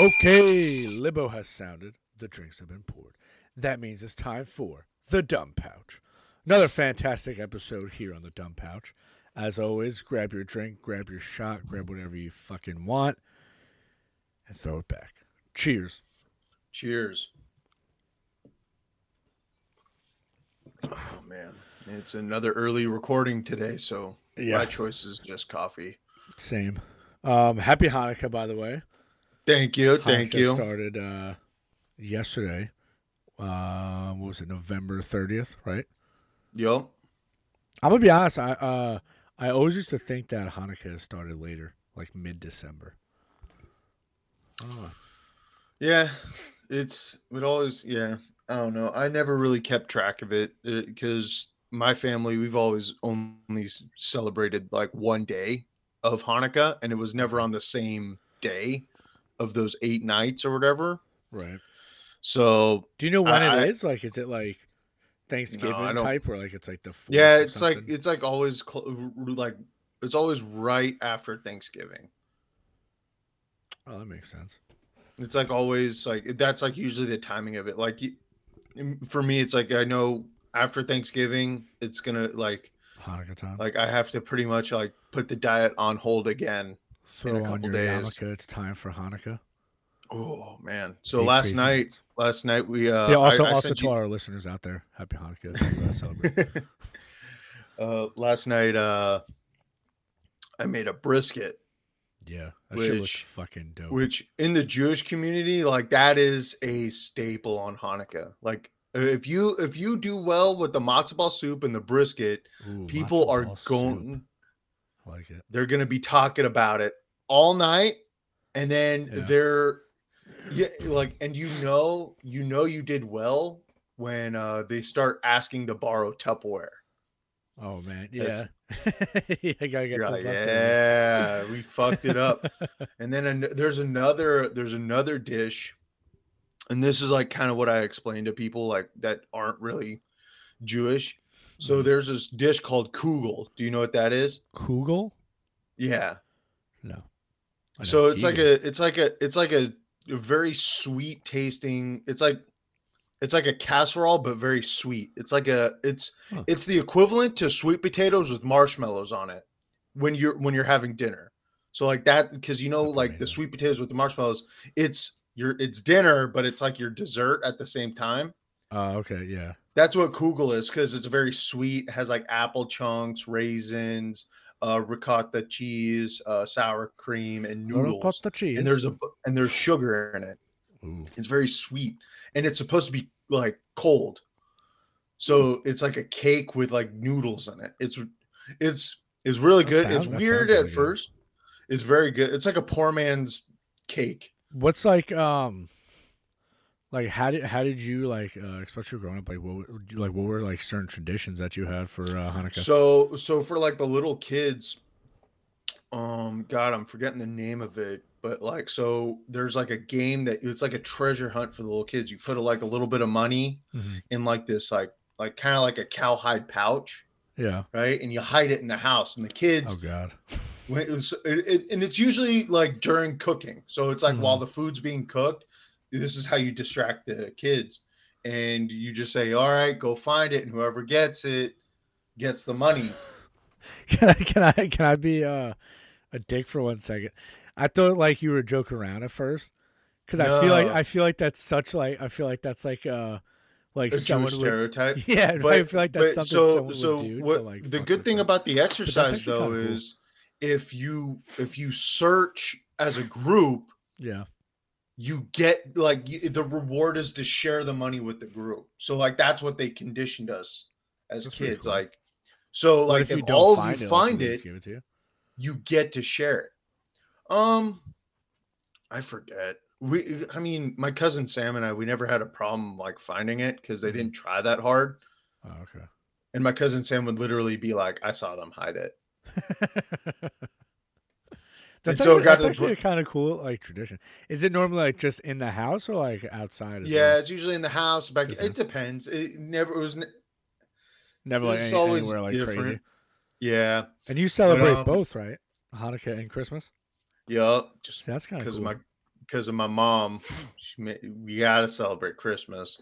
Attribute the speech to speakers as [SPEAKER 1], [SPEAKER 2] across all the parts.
[SPEAKER 1] Okay, Libo has sounded. The drinks have been poured. That means it's time for the Dumb Pouch. Another fantastic episode here on the Dumb Pouch. As always, grab your drink, grab your shot, grab whatever you fucking want, and throw it back. Cheers.
[SPEAKER 2] Cheers. Oh man, it's another early recording today, so
[SPEAKER 1] Yeah.
[SPEAKER 2] my choice is just coffee.
[SPEAKER 1] Same. Um, happy Hanukkah, by the way.
[SPEAKER 2] Thank you, thank
[SPEAKER 1] Hanukkah
[SPEAKER 2] you.
[SPEAKER 1] Started uh, yesterday. Uh, what was it? November thirtieth, right?
[SPEAKER 2] Yup.
[SPEAKER 1] I'm gonna be honest. I uh, I always used to think that Hanukkah started later, like mid December.
[SPEAKER 2] Yeah, it's it always yeah. I don't know. I never really kept track of it because my family we've always only celebrated like one day of Hanukkah, and it was never mm-hmm. on the same day of those eight nights or whatever.
[SPEAKER 1] Right.
[SPEAKER 2] So
[SPEAKER 1] Do you know when
[SPEAKER 2] I-
[SPEAKER 1] it is? Like, is it like Thanksgiving
[SPEAKER 2] don't-
[SPEAKER 1] type, or like it's like the fourth
[SPEAKER 2] yeah, it's like it's like always cl- like it's always right after Thanksgiving.
[SPEAKER 1] oh, that makes sense.
[SPEAKER 2] It's like always like that's like usually the timing of it. Like for me, it's like I know after Thanksgiving, it's gonna like
[SPEAKER 1] Hanukkah time.
[SPEAKER 2] like I have to pretty much like put the diet on hold again.
[SPEAKER 1] Throw a
[SPEAKER 2] couple days.
[SPEAKER 1] It's time for Hanukkah.
[SPEAKER 2] Oh man! So last night, last night we uh
[SPEAKER 1] yeah. Also,
[SPEAKER 2] I, I
[SPEAKER 1] also to
[SPEAKER 2] you-
[SPEAKER 1] our listeners out there, happy Hanukkah. uh,
[SPEAKER 2] last night uh I made a brisket,
[SPEAKER 1] yeah, that shit looks
[SPEAKER 2] Which-
[SPEAKER 1] fucking dope.
[SPEAKER 2] which in the Jewish community, like that is a staple on Hanukkah. Like if you if you do well with the matzo ball soup and the brisket,
[SPEAKER 1] Ooh,
[SPEAKER 2] people are going
[SPEAKER 1] like it.
[SPEAKER 2] they're going to be talking about it all night and then
[SPEAKER 1] Yeah.
[SPEAKER 2] they're yeah like and you know you know you did well when uh they start asking to borrow tupperware
[SPEAKER 1] Oh man, yeah. Yeah, gotta get
[SPEAKER 2] like, yeah we fucked it up and then an- there's another there's another dish and this is like kind of what i explained to people like that aren't really jewish so
[SPEAKER 1] Mhm.
[SPEAKER 2] there's this dish called kugel do you know what that is
[SPEAKER 1] Kugel?
[SPEAKER 2] yeah
[SPEAKER 1] No.
[SPEAKER 2] So it's like a it's like a it's like a, a very sweet tasting it's like it's like a casserole but very sweet it's like a it's
[SPEAKER 1] Huh.
[SPEAKER 2] it's the equivalent to sweet potatoes with marshmallows on it when you're when you're having dinner so like that because you know
[SPEAKER 1] That's
[SPEAKER 2] like the sweet potatoes with the marshmallows it's your it's dinner but it's like your dessert at the same time
[SPEAKER 1] Oh, okay, yeah.
[SPEAKER 2] that's what kugel is because it's very sweet has like apple chunks raisins uh ricotta cheese uh sour cream and noodles
[SPEAKER 1] Ricotta cheese.
[SPEAKER 2] and there's a and there's sugar in it.
[SPEAKER 1] Ooh.
[SPEAKER 2] It's very sweet, and it's supposed to be like cold. So it's like a cake with like noodles in it. It's it's it's really good.
[SPEAKER 1] sounds-
[SPEAKER 2] it's weird at
[SPEAKER 1] really good.
[SPEAKER 2] first. It's very good. It's like a poor man's cake.
[SPEAKER 1] What's like um like how did how did you like uh especially growing up like what were- like what were like certain traditions that you had for uh, Hanukkah?
[SPEAKER 2] So so for like the little kids, um, God, I'm forgetting the name of it, but like so there's like a game that it's like a treasure hunt for the little kids. You put a, like a little bit of money
[SPEAKER 1] Mhm.
[SPEAKER 2] in like this like like kind of like a cowhide pouch,
[SPEAKER 1] Yeah.
[SPEAKER 2] right? And you hide it in the house, and the kids
[SPEAKER 1] Oh god.
[SPEAKER 2] when it was, it, it- and it's usually like during cooking. So it's like
[SPEAKER 1] Mm-hmm.
[SPEAKER 2] while the food's being cooked, this is how you distract the kids. And you just say, All right, go find it. And whoever gets it gets the money.
[SPEAKER 1] Can I can I can I be uh, a dick for one second? I thought like you were joking around at first because I feel like I feel like that's such like I feel like that's like uh like
[SPEAKER 2] A
[SPEAKER 1] someone
[SPEAKER 2] Jewish
[SPEAKER 1] would
[SPEAKER 2] stereotype.
[SPEAKER 1] yeah I feel like that's
[SPEAKER 2] but
[SPEAKER 1] something someone would do
[SPEAKER 2] what
[SPEAKER 1] to like
[SPEAKER 2] the good thing about the exercise though
[SPEAKER 1] cool.
[SPEAKER 2] is if you if you search as a group
[SPEAKER 1] yeah.
[SPEAKER 2] you get like the reward is to share the money with the group. So like that's what they conditioned us as
[SPEAKER 1] That's
[SPEAKER 2] kids
[SPEAKER 1] cool.
[SPEAKER 2] like so
[SPEAKER 1] What
[SPEAKER 2] like
[SPEAKER 1] if
[SPEAKER 2] if,
[SPEAKER 1] you
[SPEAKER 2] all of you
[SPEAKER 1] it,
[SPEAKER 2] find it
[SPEAKER 1] give it to you?
[SPEAKER 2] you get to share it. Um i forget. We i mean my cousin sam and i we never had a problem like finding it because they
[SPEAKER 1] Mhm.
[SPEAKER 2] didn't try that hard.
[SPEAKER 1] Oh okay.
[SPEAKER 2] And my cousin sam would literally be like i saw them hide it
[SPEAKER 1] That's
[SPEAKER 2] so it
[SPEAKER 1] actually,
[SPEAKER 2] got
[SPEAKER 1] that's actually kind of cool like tradition. Is it normally like just in the house or like outside?
[SPEAKER 2] Yeah it's usually in the house back it depends it never it was ne-
[SPEAKER 1] Never like any,
[SPEAKER 2] always
[SPEAKER 1] anywhere like crazy.
[SPEAKER 2] Yeah.
[SPEAKER 1] And you celebrate
[SPEAKER 2] um,
[SPEAKER 1] both, right? Hanukkah and Christmas.
[SPEAKER 2] Yup. Just
[SPEAKER 1] See, that's kind of
[SPEAKER 2] because
[SPEAKER 1] cool.
[SPEAKER 2] of my because of my mom she ma- we gotta celebrate christmas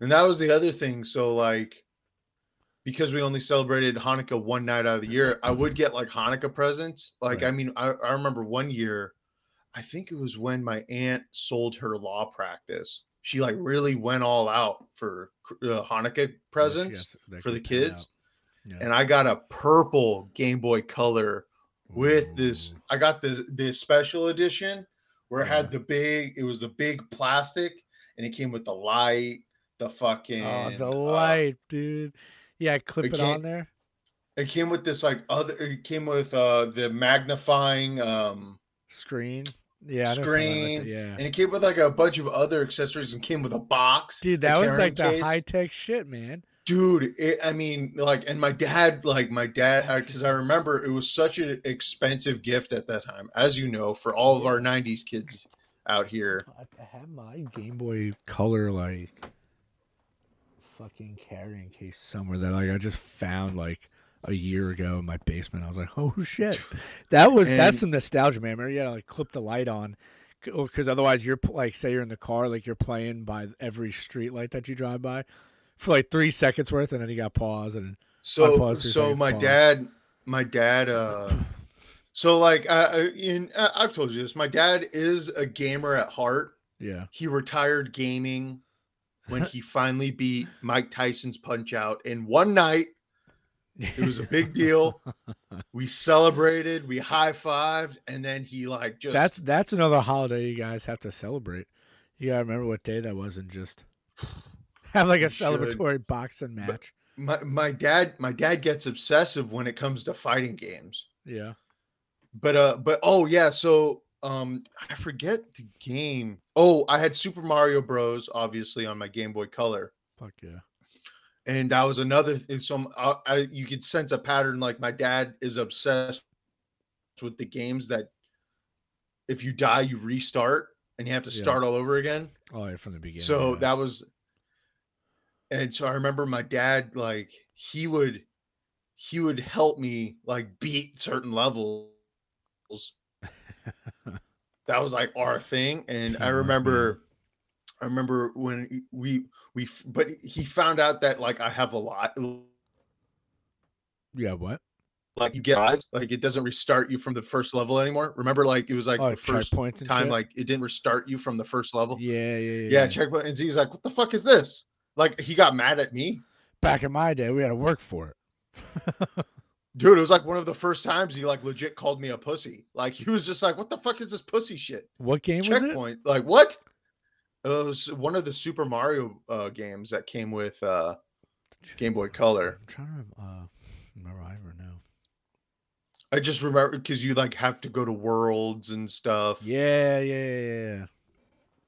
[SPEAKER 2] and that was the other thing so like because we only celebrated hanukkah one night out of the year i would get like hanukkah presents like
[SPEAKER 1] Right.
[SPEAKER 2] i mean I, I remember one year i think it was when my aunt sold her law practice she like really went all out for uh, hanukkah presents
[SPEAKER 1] got- that
[SPEAKER 2] for the kids.
[SPEAKER 1] Yeah.
[SPEAKER 2] and i got a purple game boy color with this i got the the special edition where it
[SPEAKER 1] Yeah.
[SPEAKER 2] had the big it was the big plastic and it came with the light the fucking
[SPEAKER 1] Oh, the
[SPEAKER 2] uh,
[SPEAKER 1] light, dude. Yeah, clip
[SPEAKER 2] it
[SPEAKER 1] it on there.
[SPEAKER 2] it came with this like other it came with uh the magnifying um
[SPEAKER 1] Screen. Yeah, I that,
[SPEAKER 2] Screen,
[SPEAKER 1] Yeah.
[SPEAKER 2] and it came with like a bunch of other accessories and came with a box
[SPEAKER 1] Dude, that was like the high tech shit, man.
[SPEAKER 2] dude it, i mean like and my dad like my dad because i remember it was such an expensive gift at that time as you know for all of our 90s kids out here
[SPEAKER 1] I I have my Game Boy Color like fucking carrying case somewhere that like I just found like a year ago in my basement. I was like, oh shit, that was
[SPEAKER 2] And-
[SPEAKER 1] that's some nostalgia, man. Remember, you gotta like clip the light on. Because otherwise, you're like, say you're in the car, like you're playing by every street light that you drive by for like three seconds worth, and then you got pause, and
[SPEAKER 2] so
[SPEAKER 1] pause,
[SPEAKER 2] so my
[SPEAKER 1] pause.
[SPEAKER 2] dad my dad uh so like I in I- i've told you this my dad is a gamer at heart
[SPEAKER 1] yeah,
[SPEAKER 2] he retired gaming when he finally beat mike tyson's punch out in one night It was a big deal. we celebrated, we high-fived, and then he like just
[SPEAKER 1] that's that's another holiday you guys have to celebrate. You gotta remember what day that was, and just have like a
[SPEAKER 2] We should.
[SPEAKER 1] celebratory boxing match.
[SPEAKER 2] my, my dad my dad gets obsessive when it comes to fighting games.
[SPEAKER 1] Yeah.
[SPEAKER 2] But uh but oh yeah, so um I forget the game. Oh, I had Super Mario Bros obviously on my Game Boy Color.
[SPEAKER 1] Fuck yeah.
[SPEAKER 2] And that was another thing. So I, I you could sense a pattern like my dad is obsessed with the games that if you die you restart and you have to
[SPEAKER 1] Yeah.
[SPEAKER 2] start all over again.
[SPEAKER 1] Oh, yeah, from the beginning.
[SPEAKER 2] so
[SPEAKER 1] yeah.
[SPEAKER 2] that was and so i remember my dad like he would he would help me like beat certain levels that was like our thing and i
[SPEAKER 1] Teamwork,
[SPEAKER 2] remember i remember when we we but he found out that like i have a lot
[SPEAKER 1] yeah. What?
[SPEAKER 2] like you get like it doesn't restart you from the first level anymore remember like it was like
[SPEAKER 1] oh,
[SPEAKER 2] the first time
[SPEAKER 1] shit?
[SPEAKER 2] like it didn't restart you from the first level
[SPEAKER 1] yeah, yeah, yeah.
[SPEAKER 2] yeah, checkpoint and he's like what the fuck is this like he got mad at me
[SPEAKER 1] Back in my day, we had to work for it.
[SPEAKER 2] Dude, it was like one of the first times he like legit called me a pussy. Like he was just like, "What the fuck is this pussy shit?"
[SPEAKER 1] What game was it?
[SPEAKER 2] Checkpoint. Like what? It was one of the Super Mario uh, games that came with uh, Game Boy Color.
[SPEAKER 1] I'm trying to uh, remember. I ever know.
[SPEAKER 2] I just remember because you like have to go to worlds and stuff.
[SPEAKER 1] Yeah, yeah, yeah, yeah.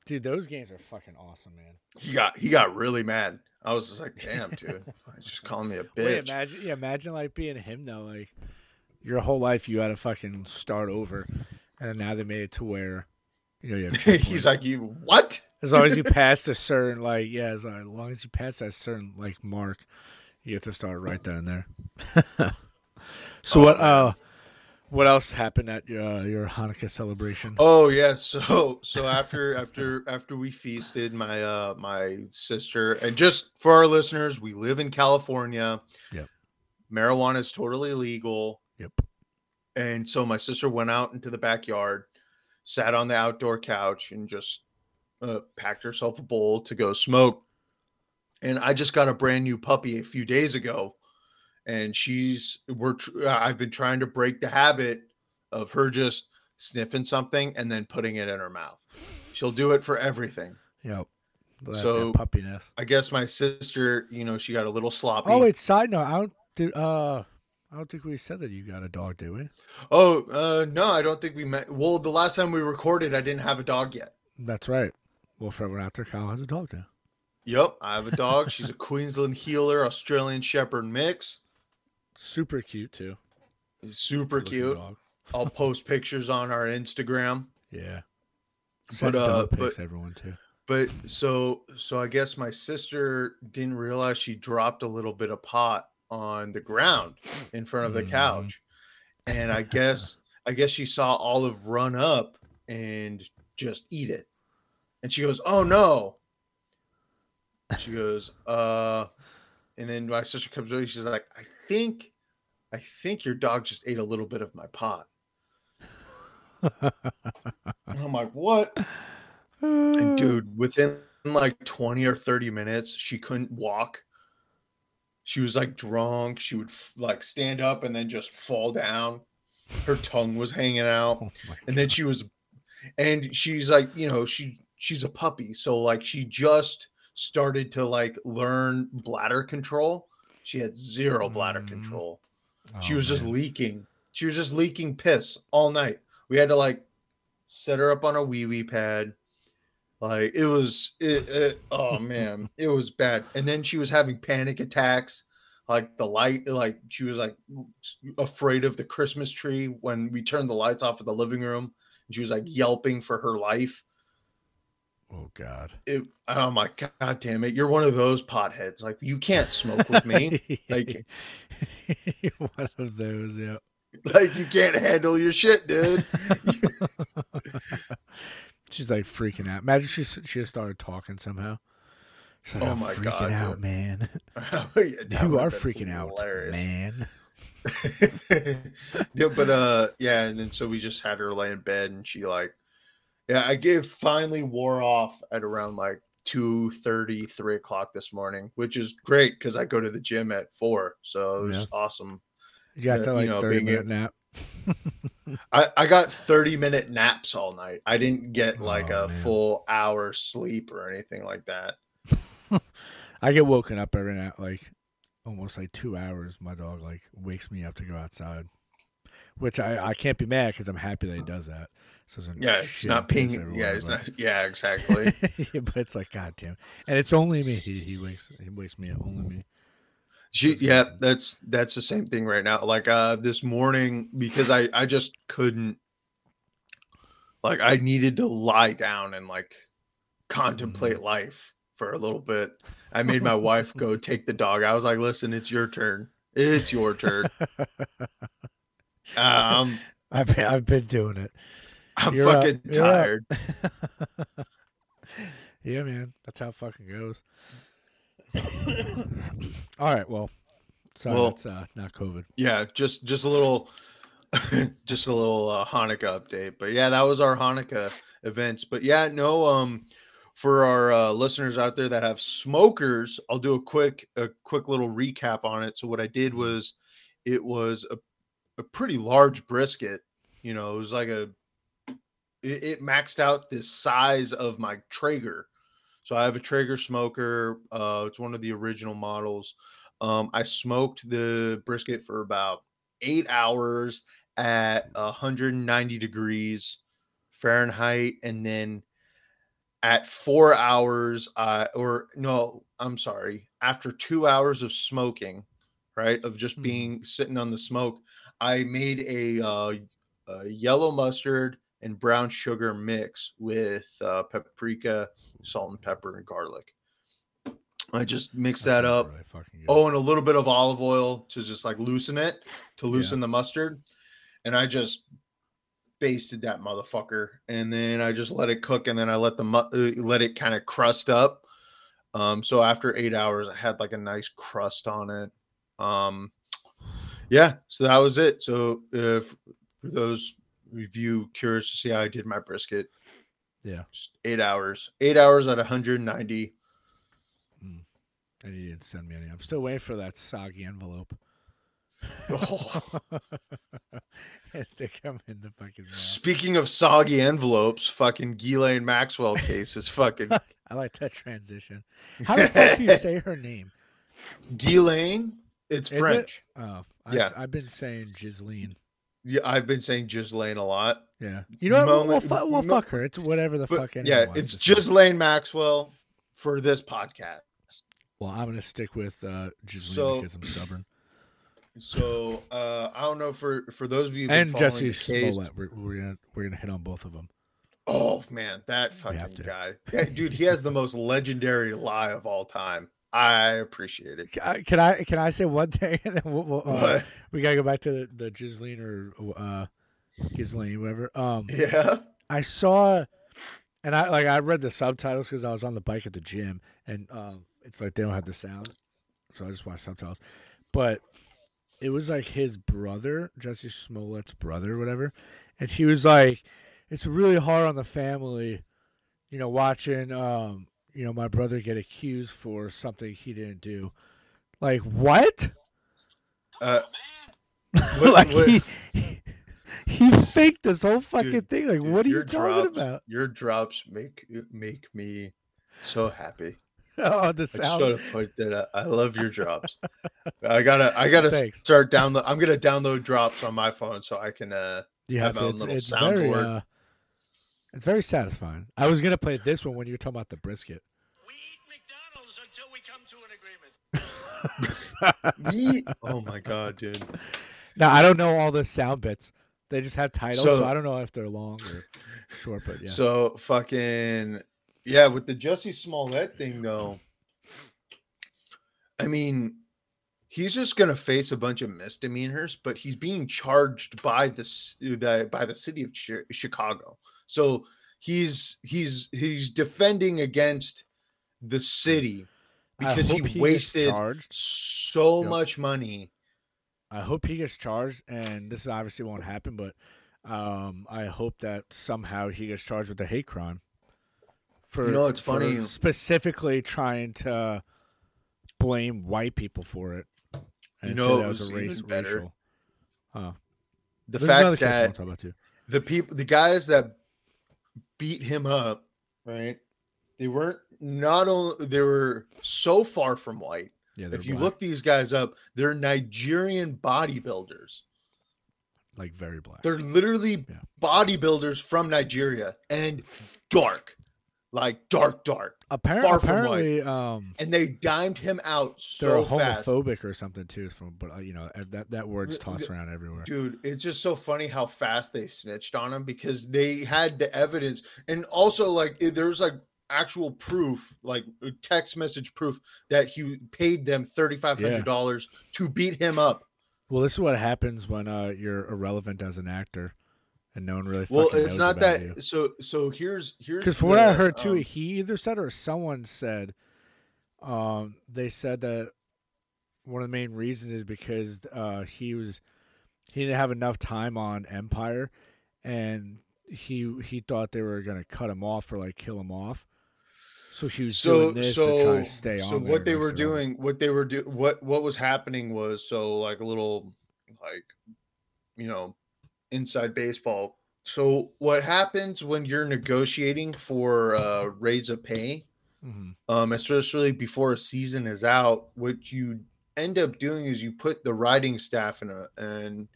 [SPEAKER 1] Dude, those games are fucking awesome, man.
[SPEAKER 2] He got he got really mad. I was just like, "Damn, dude, just calling me a
[SPEAKER 1] Wait,
[SPEAKER 2] bitch."
[SPEAKER 1] imagine, yeah, imagine like being him though. Like your whole life, you had to fucking start over, and now they made it to where, you know, you have
[SPEAKER 2] He's like, "You what?"
[SPEAKER 1] as long as you pass a certain like, yeah, as long- as you pass that certain like mark, you have to start right and there. so
[SPEAKER 2] Oh,
[SPEAKER 1] what?
[SPEAKER 2] man.
[SPEAKER 1] Uh, what else happened at your uh, your Hanukkah celebration?
[SPEAKER 2] Oh yeah, so so after after after we feasted, my uh my sister and just for our listeners, we live in California.
[SPEAKER 1] Yep.
[SPEAKER 2] Marijuana is totally legal,
[SPEAKER 1] Yep.
[SPEAKER 2] and so my sister went out into the backyard, sat on the outdoor couch, and just uh, packed herself a bowl to go smoke. And I just got a brand new puppy a few days ago, and she's we're uh, I've been trying to break the habit of her just sniffing something and then putting it in her mouth. She'll do it for everything.
[SPEAKER 1] Yep. That,
[SPEAKER 2] So-
[SPEAKER 1] that puppiness.
[SPEAKER 2] I guess my sister, you know, she got a little sloppy.
[SPEAKER 1] Oh wait, side note, I don't do. Uh, I don't think we said that you got a dog, did we?
[SPEAKER 2] Oh, uh, no, I don't think we met. Well, the last time we recorded, I didn't have a dog yet.
[SPEAKER 1] That's right. Well, for everyone out Kiel has a dog now.
[SPEAKER 2] Yep, I have a dog. She's a Queensland Heeler Australian Shepherd mix.
[SPEAKER 1] Super cute too.
[SPEAKER 2] Super cute.
[SPEAKER 1] dog.
[SPEAKER 2] I'll post pictures on our Instagram.
[SPEAKER 1] Yeah. Send
[SPEAKER 2] But, uh, but-
[SPEAKER 1] everyone too.
[SPEAKER 2] But so so I guess my sister didn't realize she dropped a little bit of pot on the ground in front of the
[SPEAKER 1] Mhm.
[SPEAKER 2] couch. And I guess I guess she saw Olive run up and just eat it. And she goes, "Oh no." She goes, "Uh," and then my sister comes over. She's like, "I think, I think your dog just ate a little bit of my pot." And I'm like, "What?" And dude, within like 20 or 30 minutes, she couldn't walk. She was like drunk. She would like stand up and then just fall down. Her tongue was hanging out.
[SPEAKER 1] Oh
[SPEAKER 2] And then she was, and she's like, you know, she she's a puppy, so like she just started to like learn bladder control. She had zero bladder
[SPEAKER 1] Mm.
[SPEAKER 2] control.
[SPEAKER 1] God.
[SPEAKER 2] She
[SPEAKER 1] Oh,
[SPEAKER 2] was just leaking. She was just leaking piss all night. We had to like set her up on a wee wee pad. Like it was, it, it oh man, it was bad. And then she was having panic attacks. Like the light, like she was like afraid of the Christmas tree when we turned the lights off in the living room. And she was like yelping for her life.
[SPEAKER 1] Oh God.
[SPEAKER 2] It, I'm like, God damn it, you're one of those potheads. Like you can't smoke with me. Like-
[SPEAKER 1] one of those, yeah.
[SPEAKER 2] like you can't handle your shit, dude.
[SPEAKER 1] She's like freaking out. Imagine she she just started talking somehow. She's like,
[SPEAKER 2] Oh
[SPEAKER 1] I'm
[SPEAKER 2] my
[SPEAKER 1] freaking
[SPEAKER 2] God,
[SPEAKER 1] out,
[SPEAKER 2] dude.
[SPEAKER 1] man.
[SPEAKER 2] Yeah,
[SPEAKER 1] you are freaking out, man.
[SPEAKER 2] yeah, but uh, yeah, and then so we just had her lay in bed, and she like, yeah, I gave finally wore off at around like 2 30, 3 o'clock this morning, which is great because I go to the gym at four, so it was
[SPEAKER 1] Yeah.
[SPEAKER 2] awesome.
[SPEAKER 1] You got
[SPEAKER 2] Yeah,
[SPEAKER 1] that
[SPEAKER 2] you
[SPEAKER 1] like
[SPEAKER 2] know,
[SPEAKER 1] 30
[SPEAKER 2] being
[SPEAKER 1] minute nap.
[SPEAKER 2] I I got 30 minute naps all night. I didn't get like
[SPEAKER 1] Oh,
[SPEAKER 2] a
[SPEAKER 1] man.
[SPEAKER 2] full hour sleep or anything like that.
[SPEAKER 1] I get woken up every night, like almost like two hours. My dog like wakes me up to go outside, which I I can't be mad because I'm happy that he does that. So it's
[SPEAKER 2] Yeah, it's not ping. Yeah, it's
[SPEAKER 1] but-
[SPEAKER 2] not. Yeah, exactly.
[SPEAKER 1] yeah, but it's like God damn, and it's only me. He he wakes he wakes me up. Only me.
[SPEAKER 2] She yeah, that's that's the same thing right now. Like uh this morning because I I just couldn't like I needed to lie down and like contemplate
[SPEAKER 1] Mm-hmm.
[SPEAKER 2] life for a little bit. I made my wife go take the dog. I was like, "Listen, it's your turn. It's your turn." Um
[SPEAKER 1] I've been, I've been doing it.
[SPEAKER 2] I'm
[SPEAKER 1] You're
[SPEAKER 2] fucking
[SPEAKER 1] up.
[SPEAKER 2] tired.
[SPEAKER 1] yeah, man, that's how it fucking goes. All right, well, sorry,
[SPEAKER 2] Well-
[SPEAKER 1] that's uh, not COVID.
[SPEAKER 2] Yeah, just just a little just a little uh, Hanukkah update. But yeah, that was our Hanukkah events. But yeah, no um for our uh, listeners out there that have smokers, I'll do a quick a quick little recap on it. So what I did was it was a, a pretty large brisket. You know, it was like a it, it maxed out the size of my Traeger. So I have a Traeger smoker. Uh, it's one of the original models. Um, I smoked the brisket for about eight hours at 190 degrees Fahrenheit, and then at four hours, uh, or no, I'm sorry, after two hours of smoking, right, of just
[SPEAKER 1] Mhm.
[SPEAKER 2] being sitting on the smoke, I made a, uh, a yellow mustard and brown sugar mix with uh, paprika, salt and pepper, and garlic. I just mixed that
[SPEAKER 1] sounds
[SPEAKER 2] up.
[SPEAKER 1] really.
[SPEAKER 2] Oh, and a little bit of olive oil to just like loosen it, to
[SPEAKER 1] Yeah.
[SPEAKER 2] loosen the mustard. And I just basted that motherfucker, and then I just let it cook, and then I let the mu- uh, let it kind of crust up. Um, so after eight hours, I had like a nice crust on it. Um, yeah, so that was it. So uh, if for those of you curious to see how I did my brisket,
[SPEAKER 1] yeah,
[SPEAKER 2] just eight hours, eight hours at 190. Mm.
[SPEAKER 1] and you didn't send me any. I'm still waiting for that soggy envelope.
[SPEAKER 2] Oh.
[SPEAKER 1] to come in the fucking. mail.
[SPEAKER 2] Speaking of soggy envelopes, fucking Ghislaine Maxwell case is fucking
[SPEAKER 1] I like that transition. How the fuck do you say her name?
[SPEAKER 2] Ghislaine. It's
[SPEAKER 1] Is it?
[SPEAKER 2] French.
[SPEAKER 1] Oh, I,
[SPEAKER 2] Yeah.
[SPEAKER 1] have been saying Ghislaine.
[SPEAKER 2] Yeah, I've been saying Ghislaine a lot.
[SPEAKER 1] Yeah, you know what? We'll, we'll, fu- we'll
[SPEAKER 2] mo-
[SPEAKER 1] fuck her. It's whatever the
[SPEAKER 2] But
[SPEAKER 1] fuck.
[SPEAKER 2] yeah, it's. Ghislaine Maxwell for this podcast.
[SPEAKER 1] Well, I'm gonna stick with uh, Ghislaine
[SPEAKER 2] So-
[SPEAKER 1] because I'm stubborn.
[SPEAKER 2] So uh I don't know for for those of you
[SPEAKER 1] And Jesse
[SPEAKER 2] case.
[SPEAKER 1] Smollett. We're, we're gonna we're gonna hit on both of them.
[SPEAKER 2] Oh man, that fucking guy, Yeah, dude, he has the most legendary lie of all time. I appreciate it.
[SPEAKER 1] Can I- Can I say one thing and then we'll, we'll, uh, we gotta go back to the, the Ghislaine or uh Ghislaine, whatever. Um
[SPEAKER 2] Yeah.
[SPEAKER 1] I saw and I like I read the subtitles because I was on the bike at the gym and um it's like they don't have the sound. So I just watched subtitles. But it was like his brother, Jesse Smollett's brother, whatever. And he was like, It's really hard on the family, you know, watching um, you know, my brother get accused for something he didn't do. Like what?
[SPEAKER 2] Uh, What-
[SPEAKER 1] like
[SPEAKER 2] what-
[SPEAKER 1] he, he faked this whole fucking
[SPEAKER 2] Dude,
[SPEAKER 1] thing. Like,
[SPEAKER 2] dude,
[SPEAKER 1] what are you talking
[SPEAKER 2] drops-
[SPEAKER 1] about?
[SPEAKER 2] Your drops make make me so happy.
[SPEAKER 1] Oh, the
[SPEAKER 2] I just
[SPEAKER 1] sound.
[SPEAKER 2] want to point that out. I love your drops. I gotta I gotta
[SPEAKER 1] Thanks.
[SPEAKER 2] start download. I'm gonna download drops on my phone so I can. uh
[SPEAKER 1] You
[SPEAKER 2] have
[SPEAKER 1] have
[SPEAKER 2] my own
[SPEAKER 1] It's,
[SPEAKER 2] little
[SPEAKER 1] it's very,
[SPEAKER 2] soundboard.
[SPEAKER 1] uh, it's very satisfying. I was gonna play this one when you were talking about the brisket.
[SPEAKER 3] We eat McDonald's until we come to an agreement.
[SPEAKER 2] Oh my god, dude.
[SPEAKER 1] Now I don't know all the sound bits. They just have titles, so,
[SPEAKER 2] So-
[SPEAKER 1] I don't know if they're long or short. But yeah,
[SPEAKER 2] So fucking yeah, with the Jussie Smollett thing though. I mean, he's just gonna face a bunch of misdemeanors, but he's being charged by the uh, by the city of Chicago. So he's he's he's defending against the city because he
[SPEAKER 1] gets
[SPEAKER 2] wasted so
[SPEAKER 1] Yep.
[SPEAKER 2] much money.
[SPEAKER 1] I hope he gets charged, and this obviously won't happen, but um, I hope that somehow he gets charged with a hate crime. For
[SPEAKER 2] know, it's funny-
[SPEAKER 1] specifically trying to blame white people for it. And
[SPEAKER 2] You know,
[SPEAKER 1] that
[SPEAKER 2] it
[SPEAKER 1] was,
[SPEAKER 2] was
[SPEAKER 1] a race
[SPEAKER 2] better.
[SPEAKER 1] racial. Oh,
[SPEAKER 2] The
[SPEAKER 1] there's
[SPEAKER 2] fact that
[SPEAKER 1] want to talk about too.
[SPEAKER 2] the people the guys that beat him up right? They weren't not only they were so far from white.
[SPEAKER 1] Yeah,
[SPEAKER 2] if you
[SPEAKER 1] black,
[SPEAKER 2] look these guys up they're nigerian bodybuilders.
[SPEAKER 1] Like very black.
[SPEAKER 2] they're literally
[SPEAKER 1] Yeah.
[SPEAKER 2] bodybuilders from nigeria and dark like dark dark
[SPEAKER 1] Appar-
[SPEAKER 2] far from white.
[SPEAKER 1] apparently, um,
[SPEAKER 2] and they dimed him out so they're fast
[SPEAKER 1] homophobic or something too. From but uh, you know uh, that that word's tossed around everywhere.
[SPEAKER 2] Dude, it's just so funny how fast they snitched on him because they had the evidence, and also like it- there was like actual proof, like uh, text message proof that he paid them thirty five hundred dollars to beat him up.
[SPEAKER 1] Well, this is what happens when uh, you're irrelevant as an actor, and no one really.
[SPEAKER 2] Well,
[SPEAKER 1] fucking
[SPEAKER 2] it's
[SPEAKER 1] knows
[SPEAKER 2] not
[SPEAKER 1] about
[SPEAKER 2] that.
[SPEAKER 1] you.
[SPEAKER 2] So so here's here's
[SPEAKER 1] Because from what I heard too,
[SPEAKER 2] um,
[SPEAKER 1] he either said or someone said, um, they said that one of the main reasons is because uh, he was he didn't have enough time on Empire, and he he thought they were gonna cut him off or like kill him off. So he was
[SPEAKER 2] so
[SPEAKER 1] doing this to try
[SPEAKER 2] so
[SPEAKER 1] to stay on.
[SPEAKER 2] so what they were
[SPEAKER 1] rest it up.
[SPEAKER 2] doing what they were do what what was happening was so like a little like you know inside baseball so what happens when you're negotiating for uh raise of pay
[SPEAKER 1] Mhm.
[SPEAKER 2] um especially before a season is out what you end up doing is you put the writing staff in a and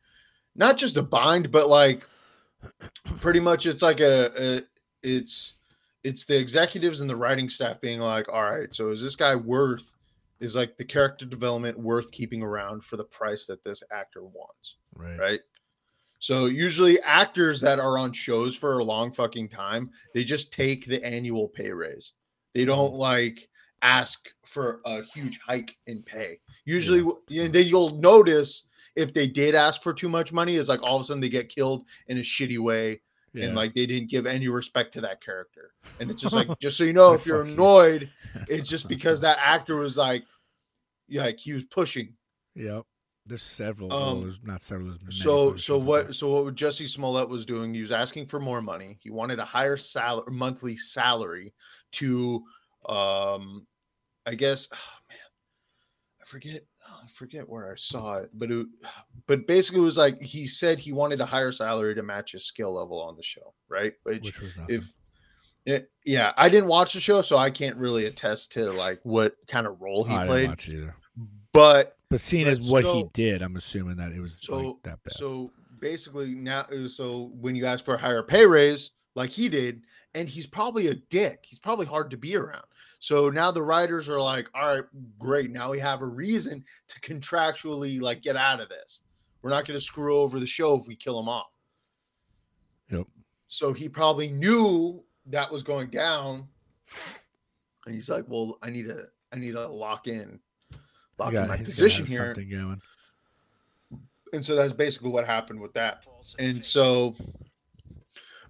[SPEAKER 2] not just a bind but like pretty much it's like a, a it's it's the executives and the writing staff being like all right so is this guy worth is like the character development worth keeping around for the price that this actor wants
[SPEAKER 1] right.
[SPEAKER 2] right so usually actors that are on shows for a long fucking time they just take the annual pay raise. They mm-hmm. don't like ask for a huge hike in pay. Usually and then you'll notice if they did ask for too much money is like all of a sudden they get killed in a shitty way
[SPEAKER 1] Yeah.
[SPEAKER 2] and like they didn't give any respect to that character. And it's just like just so you know if you're annoyed it's just because that actor was like like he was pushing.
[SPEAKER 1] Yep. There's several.
[SPEAKER 2] Um,
[SPEAKER 1] there's not several. there's
[SPEAKER 2] so so what so what Jesse Smollett was doing, he was asking for more money. He wanted a higher salary monthly salary to um I guess oh man, I forget oh, I forget where I saw it, but it but basically it was like he said he wanted a higher salary to match his skill level on the show, right? Which,
[SPEAKER 1] Which was nothing.
[SPEAKER 2] if it, yeah, I didn't watch the show, so I can't really attest to like what kind of role he
[SPEAKER 1] I
[SPEAKER 2] played. But
[SPEAKER 1] But seeing as what he did, I'm assuming that it was
[SPEAKER 2] so
[SPEAKER 1] like that bad.
[SPEAKER 2] so basically now uh, so when you ask for a higher pay raise like he did and he's probably a dick. He's probably hard to be around. So now the writers are like all right great. Now we have a reason to contractually like get out of this. We're not going to screw over the show if we kill him off.
[SPEAKER 1] Yep.
[SPEAKER 2] so he probably knew that was going down. And he's like well i need to I need to lock in, Lock
[SPEAKER 1] got-
[SPEAKER 2] my position here.
[SPEAKER 1] Something going.
[SPEAKER 2] And so that's basically what happened with that. And so,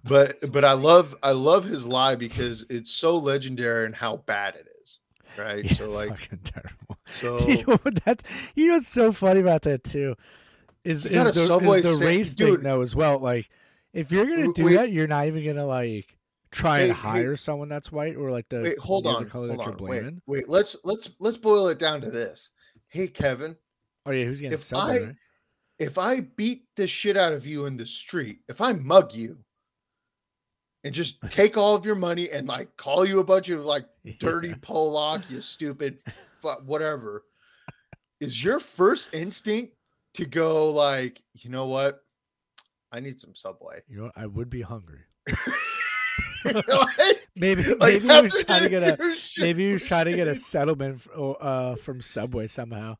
[SPEAKER 2] but but I love I love his lie because it's so legendary and how bad it is, right?
[SPEAKER 1] Yeah,
[SPEAKER 2] so like
[SPEAKER 1] fucking terrible.
[SPEAKER 2] so.
[SPEAKER 1] you know that's you know what's so funny about that too is, is the, is the race
[SPEAKER 2] dude.
[SPEAKER 1] thing though as well. Like if you're gonna do
[SPEAKER 2] wait.
[SPEAKER 1] that, you're not even gonna like try and
[SPEAKER 2] Hey, hey.
[SPEAKER 1] hire someone that's white or like the
[SPEAKER 2] Wait, hold on,
[SPEAKER 1] color
[SPEAKER 2] hold
[SPEAKER 1] that you're
[SPEAKER 2] on. Wait,
[SPEAKER 1] blaming.
[SPEAKER 2] wait. Let's let's let's boil it down to this. Hey, Kevin,
[SPEAKER 1] Oh yeah, who's getting
[SPEAKER 2] If I-
[SPEAKER 1] right?
[SPEAKER 2] if I beat the shit out of you in the street, if I mug you and just take all of your money and like call you a bunch of like dirty
[SPEAKER 1] Yeah.
[SPEAKER 2] Pollock, you stupid, fu- whatever, is your first instinct to go like, you know what? I need some Subway.
[SPEAKER 1] You know, I would be hungry. Maybe
[SPEAKER 2] like,
[SPEAKER 1] maybe he was trying to get a maybe he was trying to get a settlement f- uh, from Subway somehow.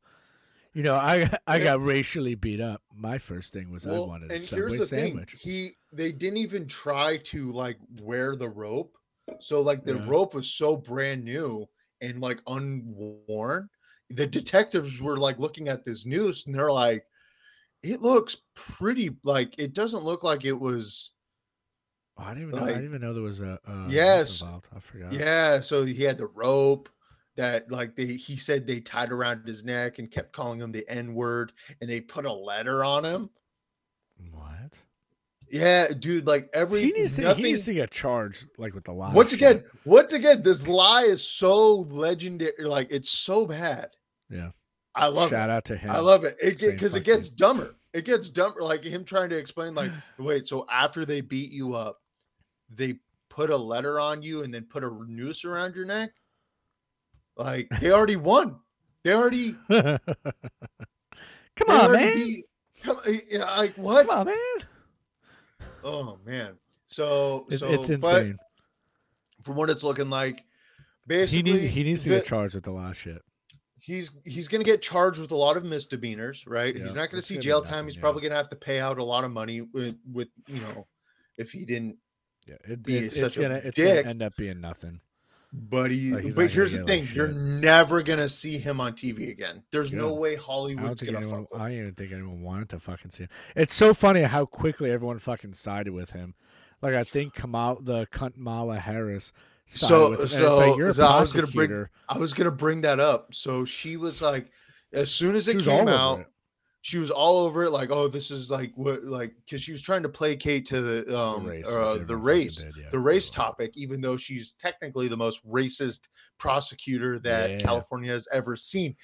[SPEAKER 1] You know, I I got racially beat up. My first thing was I wanted a
[SPEAKER 2] and
[SPEAKER 1] Subway
[SPEAKER 2] here's the
[SPEAKER 1] sandwich.
[SPEAKER 2] thing: he they didn't even try to like wear the rope, so like the
[SPEAKER 1] Yeah.
[SPEAKER 2] rope was so brand new and like unworn. The detectives were like looking at this noose and they're like, "It looks pretty like it doesn't look like it was."
[SPEAKER 1] Oh, I didn't even know. I didn't even know there was a, a
[SPEAKER 2] Yes.
[SPEAKER 1] I forgot.
[SPEAKER 2] Yeah, so he had the rope that like they he said they tied around his neck and kept calling him the N word, and they put a letter on him.
[SPEAKER 1] What?
[SPEAKER 2] Yeah, dude, like every
[SPEAKER 1] He needs to.
[SPEAKER 2] nothing.
[SPEAKER 1] He needs to get charged like with the lie.
[SPEAKER 2] once
[SPEAKER 1] shit.
[SPEAKER 2] again, once again, this lie is so legendary. Like it's so bad.
[SPEAKER 1] Yeah.
[SPEAKER 2] I love
[SPEAKER 1] Shout
[SPEAKER 2] it.
[SPEAKER 1] out to him.
[SPEAKER 2] I love it. It because it gets dumber. It gets dumber. Like him trying to explain, like, wait, so after they beat you up, they put a letter on you and then put a noose around your neck. Like they already won. They already.
[SPEAKER 1] Come
[SPEAKER 2] they
[SPEAKER 1] on,
[SPEAKER 2] already
[SPEAKER 1] man.
[SPEAKER 2] beat- come, eh, yeah, like what?
[SPEAKER 1] Come on, man.
[SPEAKER 2] Oh man. So, so
[SPEAKER 1] it's insane.
[SPEAKER 2] from what it's looking like,
[SPEAKER 1] He
[SPEAKER 2] basically
[SPEAKER 1] needs. He needs to
[SPEAKER 2] the-
[SPEAKER 1] get charged with the last shit.
[SPEAKER 2] he's he's going to get charged with a lot of misdemeanors, right?
[SPEAKER 1] Yeah,
[SPEAKER 2] he's not going to see
[SPEAKER 1] gonna
[SPEAKER 2] jail
[SPEAKER 1] nothing,
[SPEAKER 2] time. He's
[SPEAKER 1] yeah.
[SPEAKER 2] probably going to have to pay out a lot of money with, with you know, if he didn't.
[SPEAKER 1] Yeah, it'd
[SPEAKER 2] Be
[SPEAKER 1] it, it's
[SPEAKER 2] such a
[SPEAKER 1] gonna. It's
[SPEAKER 2] dick.
[SPEAKER 1] gonna end up being nothing.
[SPEAKER 2] But he,
[SPEAKER 1] Like,
[SPEAKER 2] but here's the thing:
[SPEAKER 1] like,
[SPEAKER 2] you're never to see him on TV again. There's no
[SPEAKER 1] Yeah.
[SPEAKER 2] way
[SPEAKER 1] I don't
[SPEAKER 2] Hollywood's to
[SPEAKER 1] anyone.
[SPEAKER 2] fuck. with
[SPEAKER 1] I don't even think anyone wanted to fucking see him. It's so funny how quickly everyone fucking sided with him. Like I think Kamal, the cunt Mala Harris. Sided
[SPEAKER 2] So-
[SPEAKER 1] with him.
[SPEAKER 2] So-
[SPEAKER 1] like,
[SPEAKER 2] so I was gonna bring-. I was to bring that up. So she was like, as soon as it came out,
[SPEAKER 1] it.
[SPEAKER 2] She was all over it. Like, oh, this is like what, like, because she was trying to placate to the um
[SPEAKER 1] the race,
[SPEAKER 2] uh, the race.
[SPEAKER 1] did, yeah.
[SPEAKER 2] the race topic, even though she's technically the most racist prosecutor that
[SPEAKER 1] Yeah.
[SPEAKER 2] California has ever seen.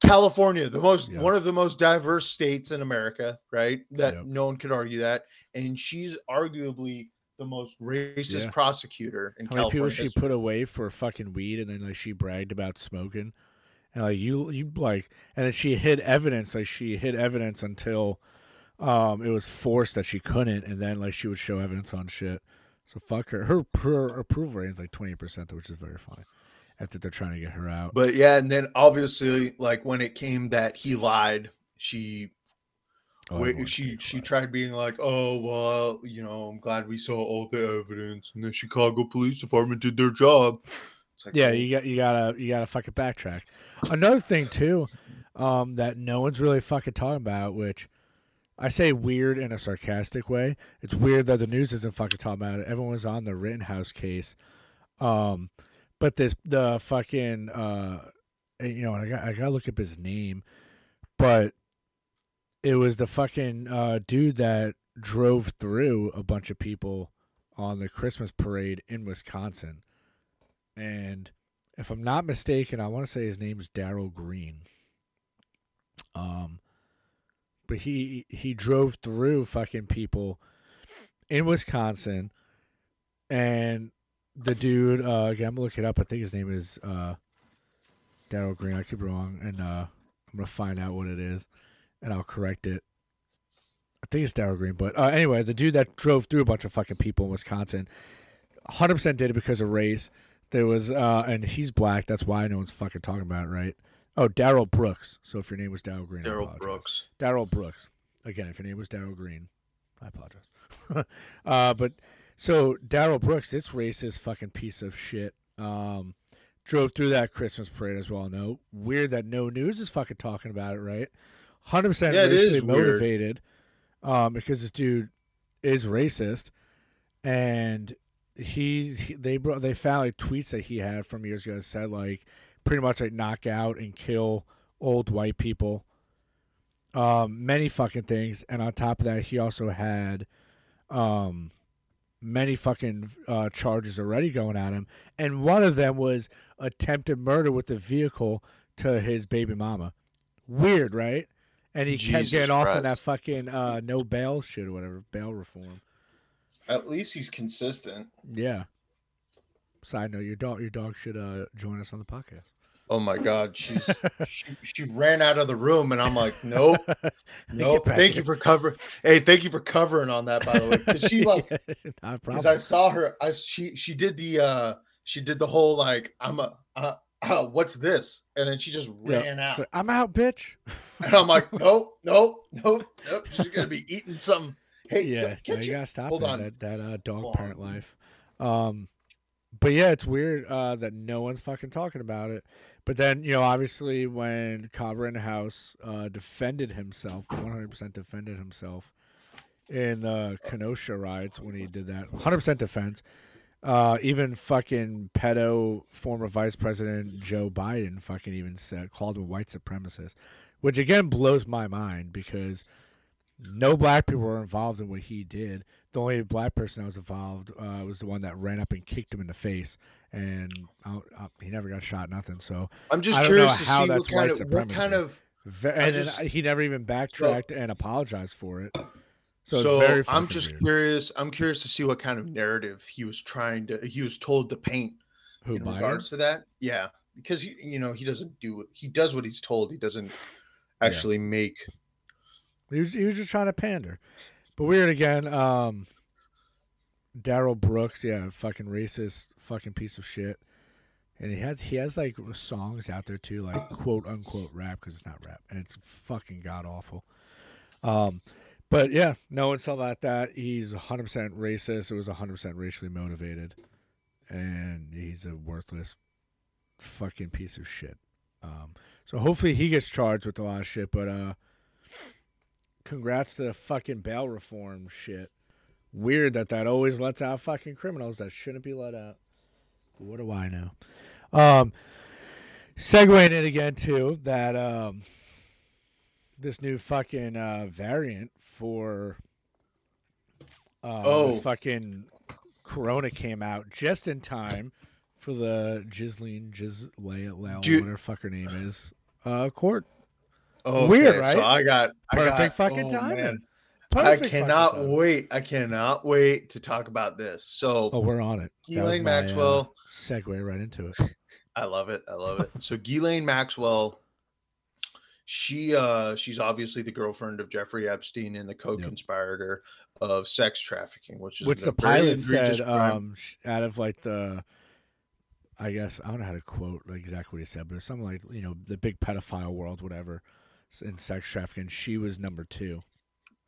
[SPEAKER 2] California, the most
[SPEAKER 1] Yeah.
[SPEAKER 2] one of the most diverse states in America, right? That
[SPEAKER 1] Yep.
[SPEAKER 2] no one could argue that. And she's arguably the most racist prosecutor in
[SPEAKER 1] How many people
[SPEAKER 2] California.
[SPEAKER 1] she put away for fucking weed, and then like she bragged about smoking, and like you, you like, and then she hid evidence. Like she hid evidence until um it was forced that she couldn't, and then like she would show evidence on shit. So fuck her. Her, her approval rating is like twenty percent, which is very funny. After they're trying to get her out.
[SPEAKER 2] But yeah, and then obviously, like when it came that he lied, she
[SPEAKER 1] Oh,
[SPEAKER 2] Wait, she she tried being like, "Oh well, you know, I'm glad we saw all the evidence, and the Chicago Police Department did their job." Like,
[SPEAKER 1] Yeah, you got you gotta you gotta fucking backtrack. Another thing too, um, that no one's really fucking talking about, which I say weird in a sarcastic way. It's weird that the news isn't fucking talking about it. Everyone's on the Rittenhouse case, um, but this the fucking uh, you know, I got I gotta look up his name, but it was the fucking uh dude that drove through a bunch of people on the Christmas parade in Wisconsin and if I'm not mistaken, I want to say his name is Daryl Green. Um, but he he drove through fucking people in Wisconsin, and the dude, uh, again, I'm gonna look it up. I think his name is uh, Daryl Green. I could be wrong, and uh, I'm gonna find out what it is, and I'll correct it. I think it's Daryl Green, but uh, anyway, the dude that drove through a bunch of fucking people in Wisconsin, 100% did it because of race. There was, uh, and he's black. That's why no one's fucking talking about it, right? Oh, Darrell Brooks. So if your name was Daryl Green, Darrell.
[SPEAKER 2] Brooks.
[SPEAKER 1] Darrell Brooks. Again, if your name was Daryl Green, I apologize. uh, but so Darrell Brooks, this racist fucking piece of shit, um, drove through that Christmas parade as well. No, weird that no news is fucking talking about it, right? Hundred percent
[SPEAKER 2] Yeah, is
[SPEAKER 1] racially motivated, um, because this dude is racist, and he, he they brought they found like tweets that he had from years ago that said like pretty much like knock out and kill old white people, um, many fucking things, and on top of that, he also had, um, many fucking uh, charges already going at him, and one of them was attempted murder with the vehicle to his baby mama. Weird, right? And he kept
[SPEAKER 2] Jesus
[SPEAKER 1] getting off on that fucking uh, no bail shit or whatever, bail reform.
[SPEAKER 2] At least he's consistent.
[SPEAKER 1] Yeah. Side note: Your dog, your dog should uh, join us on the podcast.
[SPEAKER 2] Oh my god, she's she, she ran out of the room, and I'm like, nope, nope. Thank
[SPEAKER 1] here.
[SPEAKER 2] you for covering. Hey, thank you for covering on that, by the way, because she like because. I saw her. I she she did the uh she did the whole like I'm a uh, uh what's this, and then she just
[SPEAKER 1] Yeah.
[SPEAKER 2] ran out,
[SPEAKER 1] like, I'm out, bitch.
[SPEAKER 2] and I'm like, nope, nope, nope, nope. She's gonna be eating something. Hey,
[SPEAKER 1] yeah, no, you gotta stop
[SPEAKER 2] hold
[SPEAKER 1] that,
[SPEAKER 2] on.
[SPEAKER 1] that that uh, dog
[SPEAKER 2] Hold
[SPEAKER 1] parent
[SPEAKER 2] on.
[SPEAKER 1] life. Um, but yeah, it's weird uh, that no one's fucking talking about it. But then you know, obviously, when Cobb House uh, defended himself, one hundred percent defended himself in the Kenosha riots when he did that, one hundred percent defense. Uh, even fucking pedo former Vice President Joe Biden fucking even said called him a white supremacist, which again blows my mind because no black people were involved in what he did. The only black person that was involved uh, was the one that ran up and kicked him in the face, and uh, uh, he never got shot. Nothing. So,
[SPEAKER 2] I'm just
[SPEAKER 1] I don't know
[SPEAKER 2] curious to
[SPEAKER 1] how
[SPEAKER 2] see
[SPEAKER 1] that's
[SPEAKER 2] what kind
[SPEAKER 1] white
[SPEAKER 2] of what kind of
[SPEAKER 1] ve-
[SPEAKER 2] I
[SPEAKER 1] and then
[SPEAKER 2] just-
[SPEAKER 1] he never even backtracked and apologized for it. So,
[SPEAKER 2] So,
[SPEAKER 1] very
[SPEAKER 2] I'm just
[SPEAKER 1] weird.
[SPEAKER 2] curious. I'm curious to see what kind of narrative he was trying to. He was told to paint
[SPEAKER 1] who
[SPEAKER 2] in
[SPEAKER 1] Biden?
[SPEAKER 2] regards to that. Yeah, because he, you know, he doesn't do it. He does what he's told. He doesn't actually make.
[SPEAKER 1] He was, he was just trying to pander. But weird again. Um, Darrell Brooks, yeah, fucking racist, fucking piece of shit. And he has he has like songs out there too, like quote unquote rap because it's not rap, and it's fucking god awful. Um, but yeah, no one's talking about that. He's 100 percent racist. It was 100 percent racially motivated, and he's a worthless fucking piece of shit. Um, so hopefully he gets charged with a lot of shit. But uh, congrats to the fucking bail reform shit. Weird that that always lets out fucking criminals that shouldn't be let out. What do I know? Um, segueing it again too that um, this new fucking uh, variant for uh,
[SPEAKER 2] Oh.
[SPEAKER 1] this fucking Corona came out just in time for the
[SPEAKER 2] Do you-
[SPEAKER 1] whatever fuck her name is, uh, court.
[SPEAKER 2] Oh,
[SPEAKER 1] Weird, right?
[SPEAKER 2] So I got I
[SPEAKER 1] Perfect
[SPEAKER 2] got-
[SPEAKER 1] fucking
[SPEAKER 2] oh,
[SPEAKER 1] timing.
[SPEAKER 2] man.
[SPEAKER 1] Perfect
[SPEAKER 2] I cannot wait. I cannot wait to talk about this. So
[SPEAKER 1] Oh, we're on it.
[SPEAKER 2] Ghislaine
[SPEAKER 1] uh,
[SPEAKER 2] Maxwell.
[SPEAKER 1] segue right into it.
[SPEAKER 2] I love it. I love it. So Ghislaine Maxwell, she uh she's obviously the girlfriend of Jeffrey Epstein and the co-conspirator of sex trafficking, which is
[SPEAKER 1] Which the pilot said, um, out of like the, I guess I don't know how to quote like exactly what he said, but it's something like you know the big pedophile world, whatever, in sex trafficking. She was number two,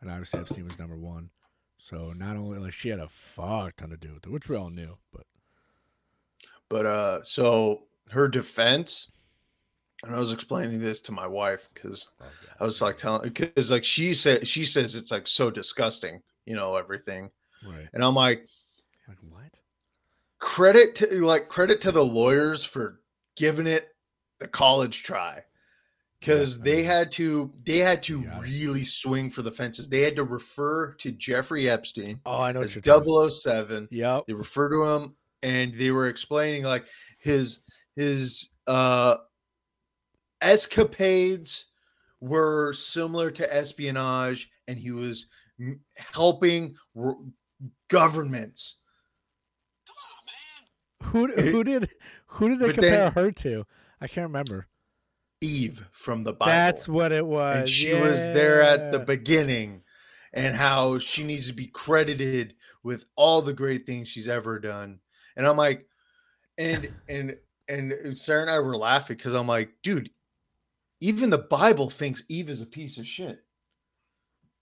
[SPEAKER 1] and obviously Epstein was number one. So not only like she had a fuck ton to do with it, which we all knew, but
[SPEAKER 2] But uh so her defense, and I was explaining this to my wife because I was like telling because like she said she says it's like so disgusting, you know, everything.
[SPEAKER 1] right,
[SPEAKER 2] And I'm like,
[SPEAKER 1] like what?
[SPEAKER 2] credit to like credit to the lawyers for giving it the college try because
[SPEAKER 1] Yeah,
[SPEAKER 2] they
[SPEAKER 1] mean,
[SPEAKER 2] had to they had to
[SPEAKER 1] got it.
[SPEAKER 2] really swing for the fences they had to refer to jeffrey epstein
[SPEAKER 1] Oh, I know what
[SPEAKER 2] as 007
[SPEAKER 1] Yep.
[SPEAKER 2] they refer to him and they were explaining like his his uh escapades were similar to espionage and he was helping r- governments
[SPEAKER 1] Who who did who did they compare
[SPEAKER 2] then-
[SPEAKER 1] her to? I can't remember.
[SPEAKER 2] Eve from the bible.
[SPEAKER 1] That's what it was.
[SPEAKER 2] and she was there at the beginning and how she needs to be credited with all the great things she's ever done. And i'm like and and and sarah and i were laughing because i'm like dude even the bible thinks eve is a piece of shit.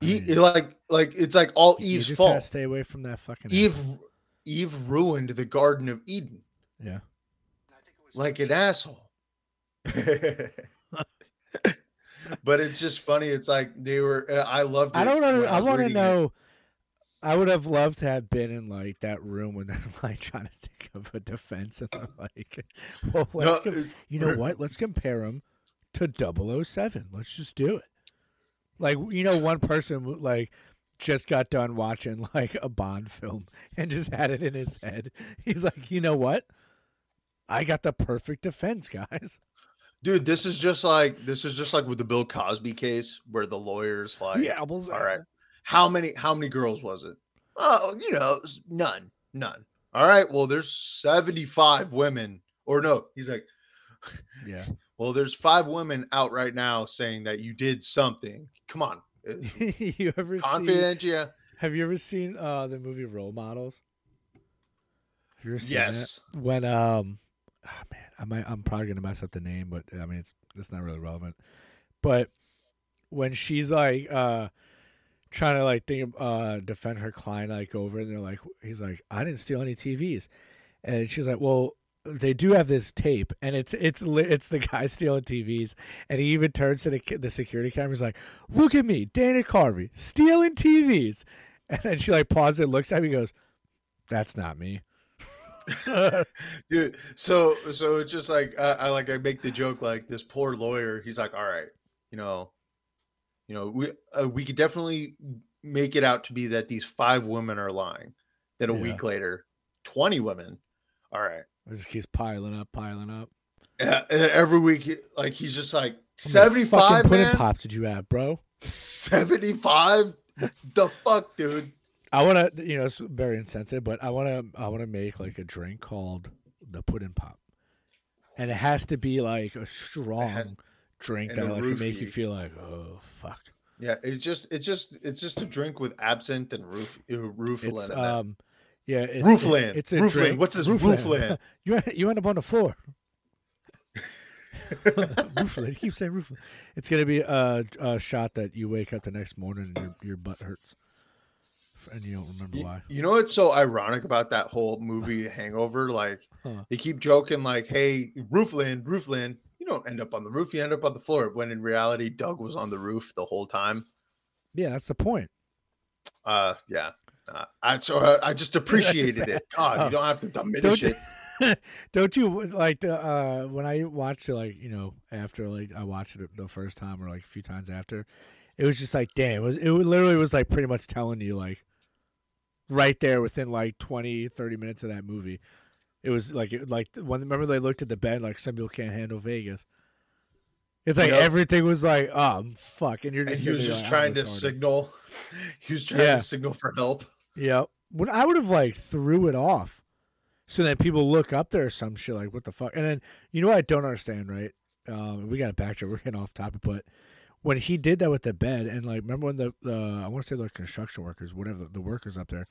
[SPEAKER 2] Like like it's like all
[SPEAKER 1] You
[SPEAKER 2] eve's
[SPEAKER 1] just
[SPEAKER 2] fault.
[SPEAKER 1] stay away from that fucking
[SPEAKER 2] eve eve ruined the garden of eden.
[SPEAKER 1] Yeah.
[SPEAKER 2] like an asshole. but it's just funny. It's like they were. uh, I loved. It
[SPEAKER 1] I don't know.
[SPEAKER 2] when
[SPEAKER 1] I want to
[SPEAKER 2] reading it.
[SPEAKER 1] know. I would have loved to have been in like that room when they're like trying to think of a defense and they're like, well, let's
[SPEAKER 2] No,
[SPEAKER 1] com- you know what? Let's compare them to 007. Let's just do it. Like you know, one person like just got done watching like a Bond film and just had it in his head. He's like, you know what? I got the perfect defense, guys.
[SPEAKER 2] Dude. This is just like this is just like with the Bill Cosby case where the lawyers like,
[SPEAKER 1] yeah, well,
[SPEAKER 2] all right, how many how many girls was it? Oh, you know, none, none. All right, well, there's 75 women, or no, he's like,
[SPEAKER 1] yeah.
[SPEAKER 2] well, there's five women out right now saying that you did something. Come on, uh,
[SPEAKER 1] you ever
[SPEAKER 2] confident, yeah.
[SPEAKER 1] Have you ever seen uh the movie Role Models? Have you ever seen
[SPEAKER 2] Yes.
[SPEAKER 1] When um, man, I might I'm probably gonna mess up the name, but I mean it's it's not really relevant. But when she's like uh trying to like think uh defend her client like over and they're like he's like I didn't steal any TVs, and she's like well. They do have this tape, and it's it's it's the guy stealing TVs, and he even turns to the the security camera. He's like, "Look at me, Dana Carvey, stealing TVs," and then she like pauses and looks at me, and goes, "That's not me."
[SPEAKER 2] dude so so it's just like I, I like i make the joke like this poor lawyer he's like all right you know you know we uh, we could definitely make it out to be that these five women are lying then a
[SPEAKER 1] Yeah.
[SPEAKER 2] week later 20 women all right
[SPEAKER 1] It just keeps piling up, piling up.
[SPEAKER 2] Uh, and every week like he's just like 75
[SPEAKER 1] fucking pudding
[SPEAKER 2] man
[SPEAKER 1] pops did you have, bro?
[SPEAKER 2] 75 the fuck dude
[SPEAKER 1] I want to, you know, it's very insensitive, but I want to, I want to make like a drink called the pudding pop, and it has to be like a strong drink that like can make you feel like, oh fuck.
[SPEAKER 2] yeah it's just it's just it's just a drink with absinthe and roof uh, rooflin
[SPEAKER 1] It's
[SPEAKER 2] it.
[SPEAKER 1] um, yeah, it's,
[SPEAKER 2] Roofland.
[SPEAKER 1] It's a
[SPEAKER 2] Roofland.
[SPEAKER 1] drink.
[SPEAKER 2] What's this Roofland?
[SPEAKER 1] you you end up on the floor. Roofland. You keep saying Roofland. It's gonna be a, a shot that you wake up the next morning and your, your butt hurts, and you don't remember
[SPEAKER 2] You,
[SPEAKER 1] why.
[SPEAKER 2] you know what's so ironic about that whole movie Hangover? Like
[SPEAKER 1] Huh.
[SPEAKER 2] they keep joking, like, "Hey, Roofland, Roofland, you don't end up on the roof; you end up on the floor." When in reality, Doug was on the roof the whole time.
[SPEAKER 1] Yeah, that's the point.
[SPEAKER 2] Uh, yeah. Uh, I so I, I just appreciated it. God,
[SPEAKER 1] Oh.
[SPEAKER 2] you don't have to diminish
[SPEAKER 1] Don't-
[SPEAKER 2] it.
[SPEAKER 1] Don't you like uh when I watched it like you know after like I watched it the first time or like a few times after, it was just like damn it was it literally was like pretty much telling you like right there within like 20 30 minutes of that movie. It was like it, like when remember they looked at the bed like some people can't handle Vegas. It's like
[SPEAKER 2] Yep.
[SPEAKER 1] everything was like um fuck and you're
[SPEAKER 2] And
[SPEAKER 1] just
[SPEAKER 2] he was just
[SPEAKER 1] like,
[SPEAKER 2] trying to
[SPEAKER 1] retarded.
[SPEAKER 2] signal. He was trying
[SPEAKER 1] Yeah.
[SPEAKER 2] to signal for help.
[SPEAKER 1] Yeah. When I would have like threw it off. So that people look up there or some shit like what the fuck. And then you know what I don't understand, right? Um we got to backtrack, we're getting off topic, but when he did that with the bed and like remember when the uh I want to say the construction workers, whatever the, the workers up there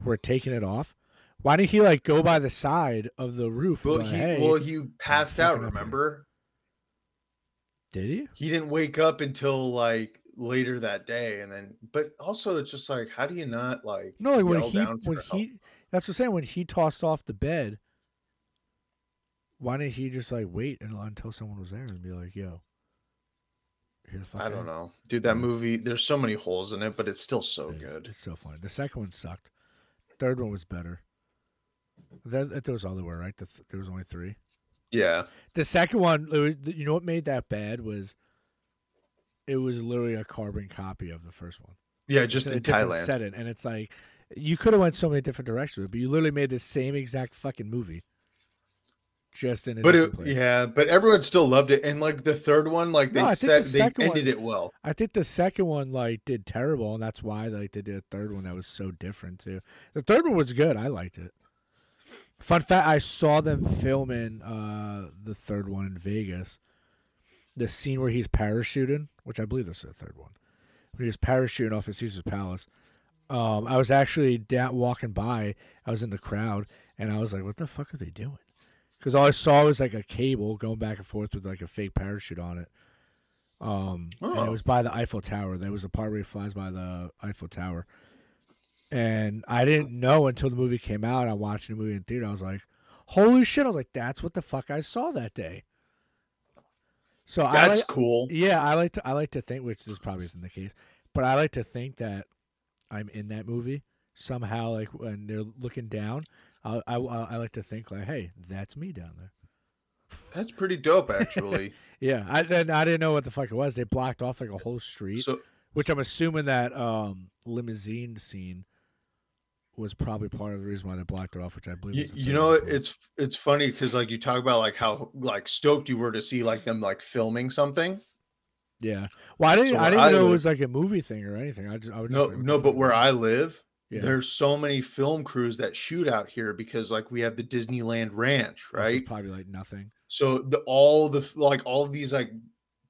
[SPEAKER 1] were taking it off? Why didn't he like go by the side of the roof?
[SPEAKER 2] Well,
[SPEAKER 1] like,
[SPEAKER 2] he
[SPEAKER 1] hey,
[SPEAKER 2] well he passed out.
[SPEAKER 1] fucking up here.
[SPEAKER 2] Remember,
[SPEAKER 1] did he?
[SPEAKER 2] he didn't wake up until like later that day, and then. But also, it's just like, how do you not like
[SPEAKER 1] No, like when he when
[SPEAKER 2] help?
[SPEAKER 1] he that's what I'm saying when he tossed off the bed. Why didn't he just like wait until someone was there and be like, "Yo, here the fuck
[SPEAKER 2] I don't know, dude. That movie, there's so many holes in it, but it's still so
[SPEAKER 1] It's,
[SPEAKER 2] good.
[SPEAKER 1] it's so funny. The second one sucked. Third one was better. That, there was all there were, right? The th- there was only three.
[SPEAKER 2] Yeah,
[SPEAKER 1] The second one, it was, you know what made that bad was, it was literally a carbon copy of the first one.
[SPEAKER 2] yeah, just
[SPEAKER 1] in a
[SPEAKER 2] in
[SPEAKER 1] different
[SPEAKER 2] Thailand.
[SPEAKER 1] setting, and it's like you could have went so many different directions, but you literally made the same exact fucking movie, just in a
[SPEAKER 2] But it,
[SPEAKER 1] place.
[SPEAKER 2] yeah, but everyone still loved it, and like the third one, like they
[SPEAKER 1] No,
[SPEAKER 2] said,
[SPEAKER 1] the
[SPEAKER 2] they ended
[SPEAKER 1] one-
[SPEAKER 2] it well.
[SPEAKER 1] I think the second one like did terrible, and that's why like they did a third one that was so different too. The third one was good. I liked it. Fun fact: I saw them filming uh, the third one in Vegas. The scene where he's parachuting, which I believe this is the third one, when he was parachuting off of Caesar's Palace. Um, I was actually down walking by. I was in the crowd, and I was like, "What the fuck are they doing?" Because all I saw was like a cable going back and forth with like a fake parachute on it. Um, and
[SPEAKER 2] Oh.
[SPEAKER 1] it was by the Eiffel Tower. There was a part where he flies by the Eiffel Tower, and I didn't know until the movie came out. I watched the movie in theater. I was like, holy shit! I was like, that's what the fuck I saw that day. So I
[SPEAKER 2] That's
[SPEAKER 1] like,
[SPEAKER 2] cool.
[SPEAKER 1] yeah, I like to I like to think, which this probably isn't the case, but I like to think that I'm in that movie somehow. Like when they're looking down, I I, I like to think like, hey, that's me down there.
[SPEAKER 2] That's pretty dope, actually.
[SPEAKER 1] Yeah, I and I didn't know what the fuck it was. They blocked off like a whole street,
[SPEAKER 2] so
[SPEAKER 1] which I'm assuming that um, limousine scene was probably part of the reason why they blocked it off. Which I believe.
[SPEAKER 2] you, you know, it's it's funny because like you talk about like how like stoked you were to see like them like filming something.
[SPEAKER 1] yeah. Well, I didn't.
[SPEAKER 2] So
[SPEAKER 1] I didn't
[SPEAKER 2] I
[SPEAKER 1] know it was like a movie thing or anything. I just. I was just
[SPEAKER 2] No, no, but where? I live,
[SPEAKER 1] Yeah.
[SPEAKER 2] there's so many film crews that shoot out here because like we have the Disneyland Ranch,
[SPEAKER 1] This is
[SPEAKER 2] right?
[SPEAKER 1] probably like nothing.
[SPEAKER 2] So the all the like all of these like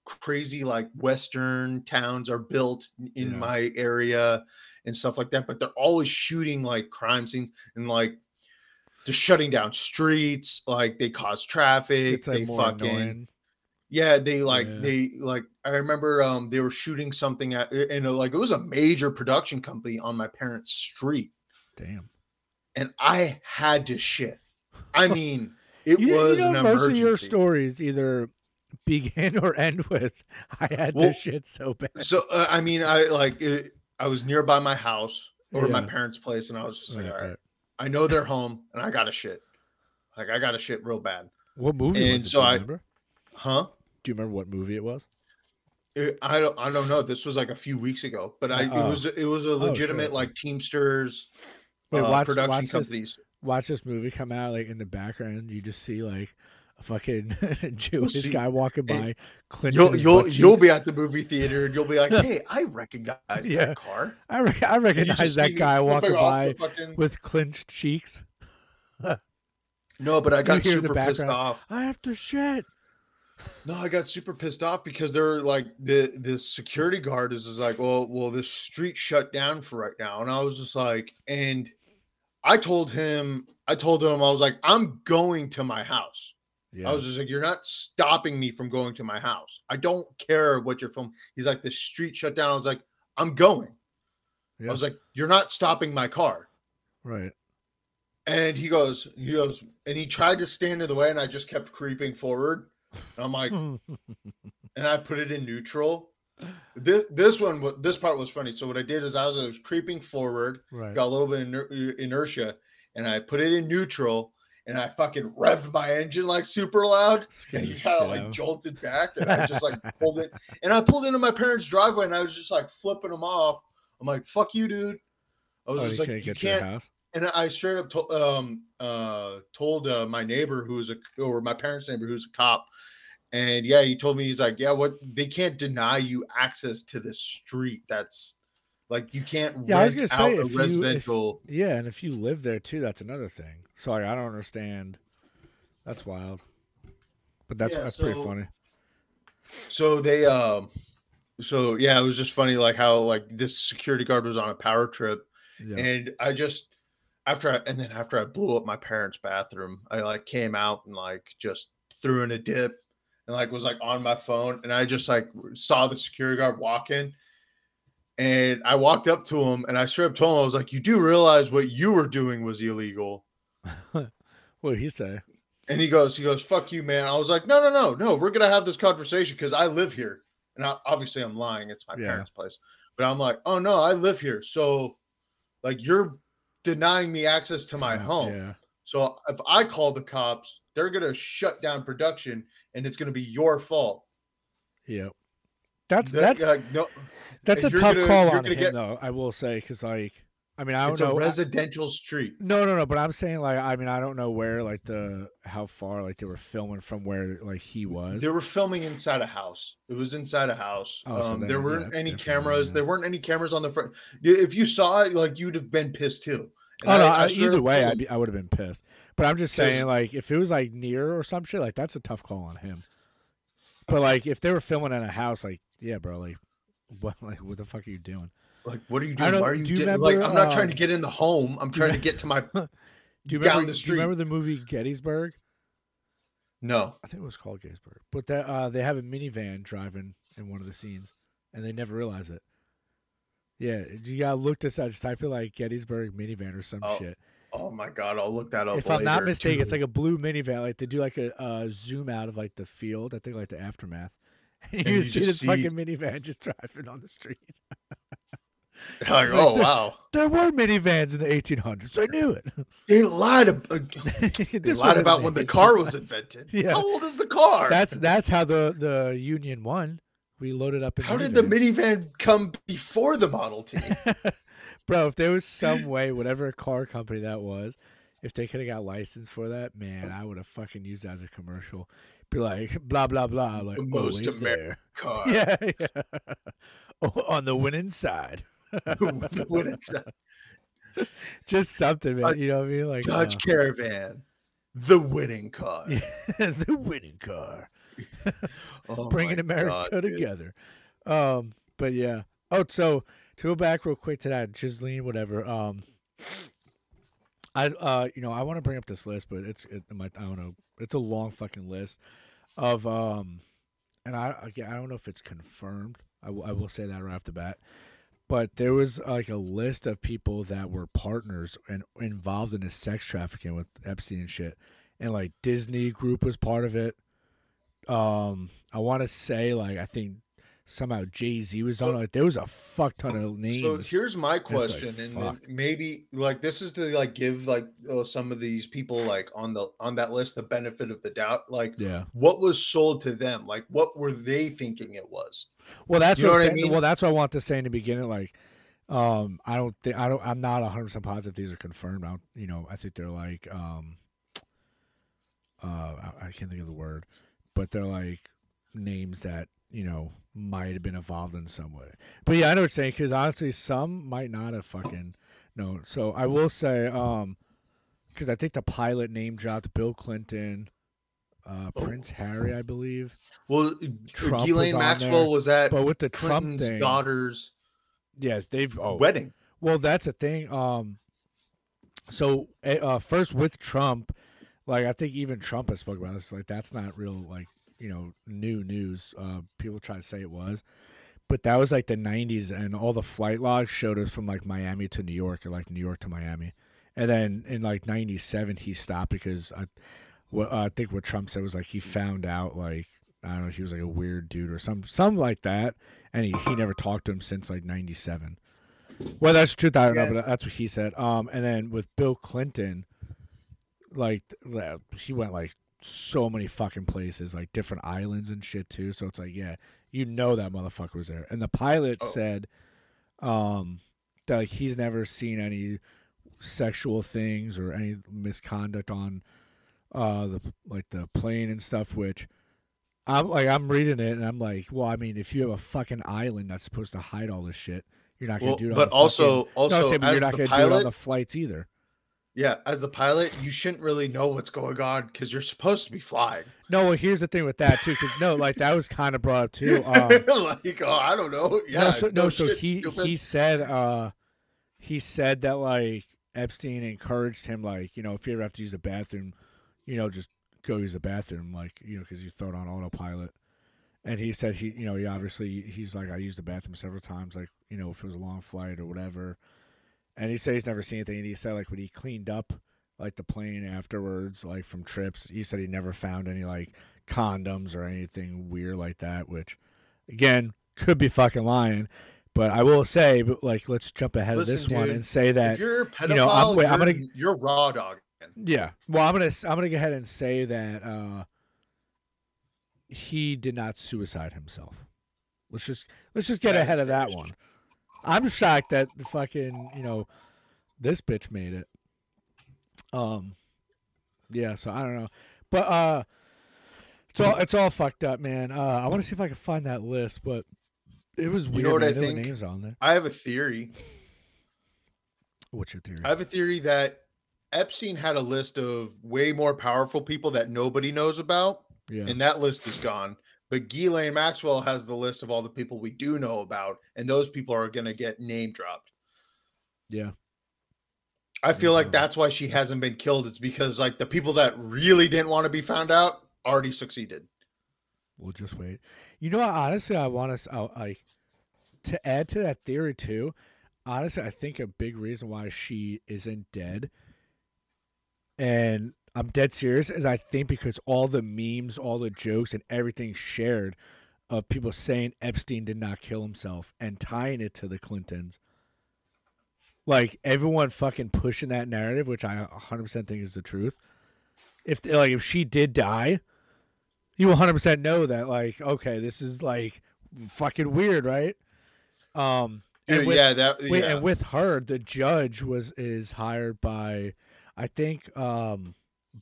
[SPEAKER 2] crazy like western towns are built in
[SPEAKER 1] Yeah.
[SPEAKER 2] my area and stuff like that, but they're always shooting like crime scenes and like they're shutting down streets, like they cause traffic,
[SPEAKER 1] It's like
[SPEAKER 2] they fucking
[SPEAKER 1] annoying.
[SPEAKER 2] Yeah, they like
[SPEAKER 1] Yeah.
[SPEAKER 2] they like I remember um they were shooting something at and uh, like it was a major production company on my parents' street
[SPEAKER 1] Damn.
[SPEAKER 2] and I had to shit. I mean, it
[SPEAKER 1] you,
[SPEAKER 2] was
[SPEAKER 1] you know,
[SPEAKER 2] an
[SPEAKER 1] most
[SPEAKER 2] emergency.
[SPEAKER 1] of your stories either begin or end with "I had
[SPEAKER 2] Well,
[SPEAKER 1] this shit so bad."
[SPEAKER 2] So uh, I mean, I like it, I was nearby my house or my parents' place, and I was just like,
[SPEAKER 1] Right,
[SPEAKER 2] all right,
[SPEAKER 1] right.
[SPEAKER 2] I know they're home, and I got to shit. Like I got to shit real bad,
[SPEAKER 1] What movie
[SPEAKER 2] And so I-
[SPEAKER 1] remember?
[SPEAKER 2] huh?
[SPEAKER 1] Do you remember what movie it was?
[SPEAKER 2] It- I don't, I don't know. This was like a few weeks ago, but I
[SPEAKER 1] Oh.
[SPEAKER 2] it was it was a legitimate
[SPEAKER 1] shit.
[SPEAKER 2] like Teamsters
[SPEAKER 1] Wait,
[SPEAKER 2] uh,
[SPEAKER 1] watch-
[SPEAKER 2] production
[SPEAKER 1] watch this-
[SPEAKER 2] companies.
[SPEAKER 1] Watch this movie come out like in the background. You just see like a fucking Jewish
[SPEAKER 2] see,
[SPEAKER 1] guy walking by,
[SPEAKER 2] You'll you'll you'll be at the movie theater and you'll be like, hey, I recognize
[SPEAKER 1] Yeah.
[SPEAKER 2] that car.
[SPEAKER 1] I, rec- I recognize that guy walking by
[SPEAKER 2] fucking-
[SPEAKER 1] with clenched cheeks.
[SPEAKER 2] No, but I got super pissed off.
[SPEAKER 1] I have to shit.
[SPEAKER 2] No, I got super pissed off because they're like the this security guard is, is like, well, well, this street shut down for right now, and I was just like, and I told him, I told him, I was like, I'm going to my house.
[SPEAKER 1] Yeah.
[SPEAKER 2] I was just like, you're not stopping me from going to my house. I don't care what you're filming. He's like, the street shut down. I was like, I'm going.
[SPEAKER 1] yeah.
[SPEAKER 2] I was like, you're not stopping my car.
[SPEAKER 1] right.
[SPEAKER 2] And he goes, he goes, and he tried to stand in the way, and I just kept creeping forward. And I'm like, and I put it in neutral. This this one, this part was funny. So what I did is I was, I was creeping forward,
[SPEAKER 1] right.
[SPEAKER 2] got a little bit of inertia, and I put it in neutral, and I fucking revved my engine like super loud, and he kind of like jolted back, and I just like pulled it, and I pulled into my parents' driveway, and I was just like flipping them off. I'm like, "Fuck you, dude." I was
[SPEAKER 1] Oh,
[SPEAKER 2] just
[SPEAKER 1] you
[SPEAKER 2] like,
[SPEAKER 1] can't
[SPEAKER 2] "You
[SPEAKER 1] get to your
[SPEAKER 2] can't." And I straight up told um uh told uh, my neighbor who was a or my parents' neighbor who's a cop, and yeah, he told me he's like, yeah, what they can't deny you access to the street. That's like you can't
[SPEAKER 1] Yeah, I was
[SPEAKER 2] rent
[SPEAKER 1] gonna
[SPEAKER 2] out
[SPEAKER 1] say,
[SPEAKER 2] a
[SPEAKER 1] if you- if-
[SPEAKER 2] residential.
[SPEAKER 1] Yeah, and if you live there too, that's another thing. So like, I don't understand. That's wild. But that's
[SPEAKER 2] Yeah,
[SPEAKER 1] that's pretty funny.
[SPEAKER 2] So they um so yeah, it was just funny like how like this security guard was on a power trip
[SPEAKER 1] Yeah.
[SPEAKER 2] and I just after I and then after I blew up my parents' bathroom, I like came out and like just threw in a dip and like was like on my phone and I just like saw the security guard walking and I walked up to him and I straight up told him I was like, "You do realize what you were doing was illegal."
[SPEAKER 1] what did he say?
[SPEAKER 2] And he goes, he goes, "Fuck you, man." I was like, "No, no, no, no. We're gonna have this conversation because I live here." And I, obviously, I'm lying. It's my
[SPEAKER 1] Yeah.
[SPEAKER 2] parents' place, but I'm like, "Oh no, I live here." So, like, you're denying me access to my
[SPEAKER 1] Uh,
[SPEAKER 2] home.
[SPEAKER 1] Yeah.
[SPEAKER 2] So if I call the cops, they're gonna shut down production, and it's gonna be your fault.
[SPEAKER 1] Yep. That's
[SPEAKER 2] That-
[SPEAKER 1] that's
[SPEAKER 2] like, no,
[SPEAKER 1] that's a tough
[SPEAKER 2] gonna-
[SPEAKER 1] call on him
[SPEAKER 2] get-
[SPEAKER 1] though. I will say because like, I mean, I don't
[SPEAKER 2] it's
[SPEAKER 1] know.
[SPEAKER 2] a
[SPEAKER 1] I-
[SPEAKER 2] residential street.
[SPEAKER 1] no, no, no. But I'm saying like, I mean, I don't know where like the how far like they were filming from where like he was.
[SPEAKER 2] They were filming inside a house. It was inside a house.
[SPEAKER 1] Oh, so
[SPEAKER 2] um,
[SPEAKER 1] then,
[SPEAKER 2] there weren't
[SPEAKER 1] that's
[SPEAKER 2] any cameras.
[SPEAKER 1] yeah.
[SPEAKER 2] There weren't any cameras on the front. If you saw it, like you'd have been pissed too. And
[SPEAKER 1] Oh no!
[SPEAKER 2] I- I straight
[SPEAKER 1] either way, I'd be, I would have been pissed. But I'm just saying, like, if it was like near or some shit, like that's a tough call on him. But like, if they were filming in a house, like, yeah, bro, like, what, like, what the fuck are you doing?
[SPEAKER 2] Like, what are you doing? Why are you,
[SPEAKER 1] do you
[SPEAKER 2] like? I'm not trying to
[SPEAKER 1] um,
[SPEAKER 2] get in the home. I'm trying to get to my.
[SPEAKER 1] Do you
[SPEAKER 2] Down
[SPEAKER 1] remember?
[SPEAKER 2] the
[SPEAKER 1] Do you remember the movie Gettysburg?
[SPEAKER 2] No,
[SPEAKER 1] I think it was called Gettysburg. But that uh, they have a minivan driving in one of the scenes, and they never realize it. Yeah, you gotta look this up. Just type in like Gettysburg minivan or some
[SPEAKER 2] Oh,
[SPEAKER 1] shit.
[SPEAKER 2] Oh my god, I'll look that up.
[SPEAKER 1] if I'm not
[SPEAKER 2] later,
[SPEAKER 1] mistaken, it's like a blue minivan. Like they do like a uh, zoom out of like the field. I think like the aftermath. And you,
[SPEAKER 2] you
[SPEAKER 1] see this
[SPEAKER 2] see-
[SPEAKER 1] fucking minivan just driving on the street.
[SPEAKER 2] like,
[SPEAKER 1] like
[SPEAKER 2] oh
[SPEAKER 1] the-
[SPEAKER 2] wow,
[SPEAKER 1] There were minivans in the 1800s. I knew it.
[SPEAKER 2] they lied. Uh,
[SPEAKER 1] they
[SPEAKER 2] they lied about when the car was invented.
[SPEAKER 1] Yeah.
[SPEAKER 2] How old is the car?
[SPEAKER 1] That's that's how the the Union won. We loaded up. In
[SPEAKER 2] How did the minivan come before the Model T?
[SPEAKER 1] Bro, if there was some way, whatever car company that was, if they could have got licensed for that, man, I would have fucking used that as a commercial. Be like, blah blah blah, like
[SPEAKER 2] The most
[SPEAKER 1] always
[SPEAKER 2] Amer-
[SPEAKER 1] there.
[SPEAKER 2] car.
[SPEAKER 1] Yeah, yeah. Oh, on the winning side,
[SPEAKER 2] When it's a
[SPEAKER 1] just something, man. You know what I mean? Like
[SPEAKER 2] Dodge
[SPEAKER 1] uh,
[SPEAKER 2] Caravan, the winning car.
[SPEAKER 1] the winning car,
[SPEAKER 2] Oh
[SPEAKER 1] bringing America
[SPEAKER 2] God,
[SPEAKER 1] together. Um, but yeah. Oh, so to go back real quick to that Ghislaine, whatever. Um, I uh, you know, I want to bring up this list, but it's it I don't know. It's a long fucking list of um, and I again I don't know if it's confirmed. I will- will say that right off the bat. But there was like a list of people that were partners and involved in this sex trafficking with Epstein and shit, and like Disney Group was part of it. Um, I want to say like I think somehow Jay Z was on. it. Like there was a fuck ton of names.
[SPEAKER 2] So here's my
[SPEAKER 1] like,
[SPEAKER 2] question, and then
[SPEAKER 1] fuck.
[SPEAKER 2] maybe like this is to like give like oh, some of these people like on the on that list the benefit of the doubt. Like,
[SPEAKER 1] yeah.
[SPEAKER 2] what was sold to them? Like, what were they thinking it was?
[SPEAKER 1] Well, that's
[SPEAKER 2] You
[SPEAKER 1] what,
[SPEAKER 2] what I mean?
[SPEAKER 1] Well, that's what I want to say in the beginning. Like, um, I don't think I don't. I'm not 100 percent positive these are confirmed. I don't, you know, I think they're like, um, uh, I, I can't think of the word, but they're like names that you know might have been involved in some way. But yeah, I know what you're saying because honestly, some might not have fucking known. So I will say, um, because I think the pilot name dropped Bill Clinton, uh,
[SPEAKER 2] Oh.
[SPEAKER 1] Prince Harry, I believe.
[SPEAKER 2] Well,
[SPEAKER 1] Trump was
[SPEAKER 2] Ghislaine
[SPEAKER 1] on
[SPEAKER 2] Maxwell
[SPEAKER 1] there,
[SPEAKER 2] was at
[SPEAKER 1] But with the Trump thing,
[SPEAKER 2] daughter's
[SPEAKER 1] yes, they've oh
[SPEAKER 2] wedding.
[SPEAKER 1] Well, that's a thing. Um, so eh, uh, first with Trump, like I think even Trump has spoke about this. Like that's not real, like you know, new news. Uh, people try to say it was, but that was like the '90s, and all the flight logs showed us from like Miami to New York, or like New York to Miami, and then in like '97 he stopped because I, what I think what Trump said was like he found out like I don't know he was like a weird dude or some something like that, and he, he never talked to him since like '97. Well, that's the truth. I don't
[SPEAKER 2] Yeah.
[SPEAKER 1] know, but that's what he said. Um, and then with Bill Clinton, like she went like so many fucking places, like different islands and shit too. So it's like, yeah, you know that motherfucker was there. And the pilot
[SPEAKER 2] Oh.
[SPEAKER 1] said, um, that like he's never seen any sexual things or any misconduct on, uh, the like the plane and stuff. Which I'm like, I'm reading it and I'm like, well, I mean, if you have a fucking island that's supposed to hide all this shit, you're not gonna
[SPEAKER 2] Well,
[SPEAKER 1] do it. on
[SPEAKER 2] but
[SPEAKER 1] the
[SPEAKER 2] also,
[SPEAKER 1] fucking-
[SPEAKER 2] also
[SPEAKER 1] no, saying, but you're not
[SPEAKER 2] the
[SPEAKER 1] gonna do it on the flights either.
[SPEAKER 2] Yeah, as the pilot, you shouldn't really know what's going on because you're supposed to be flying.
[SPEAKER 1] No, well, here's the thing with that too, because no, like that was kind of brought up too. Um,
[SPEAKER 2] like, oh, I don't know. Yeah,
[SPEAKER 1] no, so, no, so
[SPEAKER 2] shit,
[SPEAKER 1] he
[SPEAKER 2] stupid.
[SPEAKER 1] he said uh he said that like Epstein encouraged him like you know if you ever have to use the bathroom, you know just go use the bathroom like you know because you throw it on autopilot. And he said he you know he obviously he's like I used the bathroom several times like you know if it was a long flight or whatever. And he said he's never seen anything. And he said like when he cleaned up like the plane afterwards, like from trips, he said he never found any like condoms or anything weird like that. Which, again, could be fucking lying. But I will say, but like, let's jump ahead
[SPEAKER 2] Listen,
[SPEAKER 1] of this one and say that
[SPEAKER 2] you're a pedophile,
[SPEAKER 1] you know, I'm- wait, I'm
[SPEAKER 2] you're,
[SPEAKER 1] gonna-
[SPEAKER 2] you're raw dog.
[SPEAKER 1] yeah. Well, I'm gonna I'm gonna go ahead and say that uh, he did not suicide himself. Let's just let's just get
[SPEAKER 2] That
[SPEAKER 1] ahead of that one. I'm shocked that the fucking you know this bitch made it. Um, yeah. So I don't know, but uh, it's all it's all fucked up, man. Uh, I want to see if I can find that list, but it was weird.
[SPEAKER 2] You know what
[SPEAKER 1] man.
[SPEAKER 2] I
[SPEAKER 1] There
[SPEAKER 2] think?
[SPEAKER 1] names on there.
[SPEAKER 2] I have a theory.
[SPEAKER 1] What's your theory?
[SPEAKER 2] I have a theory that Epstein had a list of way more powerful people that nobody knows about,
[SPEAKER 1] yeah.
[SPEAKER 2] and that list is gone. But Ghislaine Maxwell has the list of all the people we do know about, and those people are going to get name dropped.
[SPEAKER 1] yeah.
[SPEAKER 2] I feel like
[SPEAKER 1] Mhm.
[SPEAKER 2] that's why she hasn't been killed. It's because like the people that really didn't want to be found out already succeeded.
[SPEAKER 1] We'll just wait. You know, honestly, I want I, I to add to that theory too. Honestly, I think a big reason why she isn't dead and I'm dead serious. As I think because all the memes, all the jokes, and everything shared of people saying Epstein did not kill himself and tying it to the Clintons. Like everyone fucking pushing that narrative, which I 100% think is the truth. If like if she did die, you 100% know that like okay, this is like fucking weird, right? Um and with-
[SPEAKER 2] yeah, that yeah.
[SPEAKER 1] and with her, the judge was is hired by, I think um,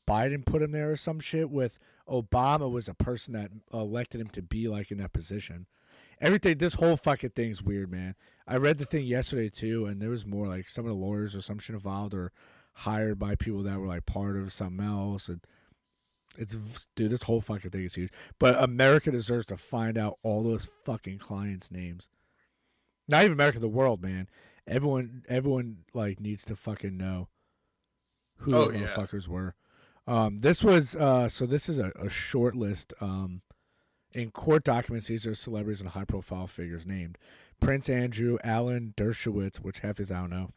[SPEAKER 1] Biden put him there or some shit. With Obama was a person that elected him to be like in that position. Everything, this whole fucking thing's weird, man. I read the thing yesterday too, and there was more like some of the lawyers or some shit involved or hired by people that were like part of something else. And it's dude, this whole fucking thing is huge. But America deserves to find out all those fucking clients' names. Not even America, the world, man. Everyone, everyone like needs to fucking know who
[SPEAKER 2] Oh,
[SPEAKER 1] the
[SPEAKER 2] yeah.
[SPEAKER 1] motherfuckers were. Um, this was uh, so. This is a, a short list. Um, in court documents, these are celebrities and high-profile figures named: Prince Andrew, Alan Dershowitz, which half is I don't know,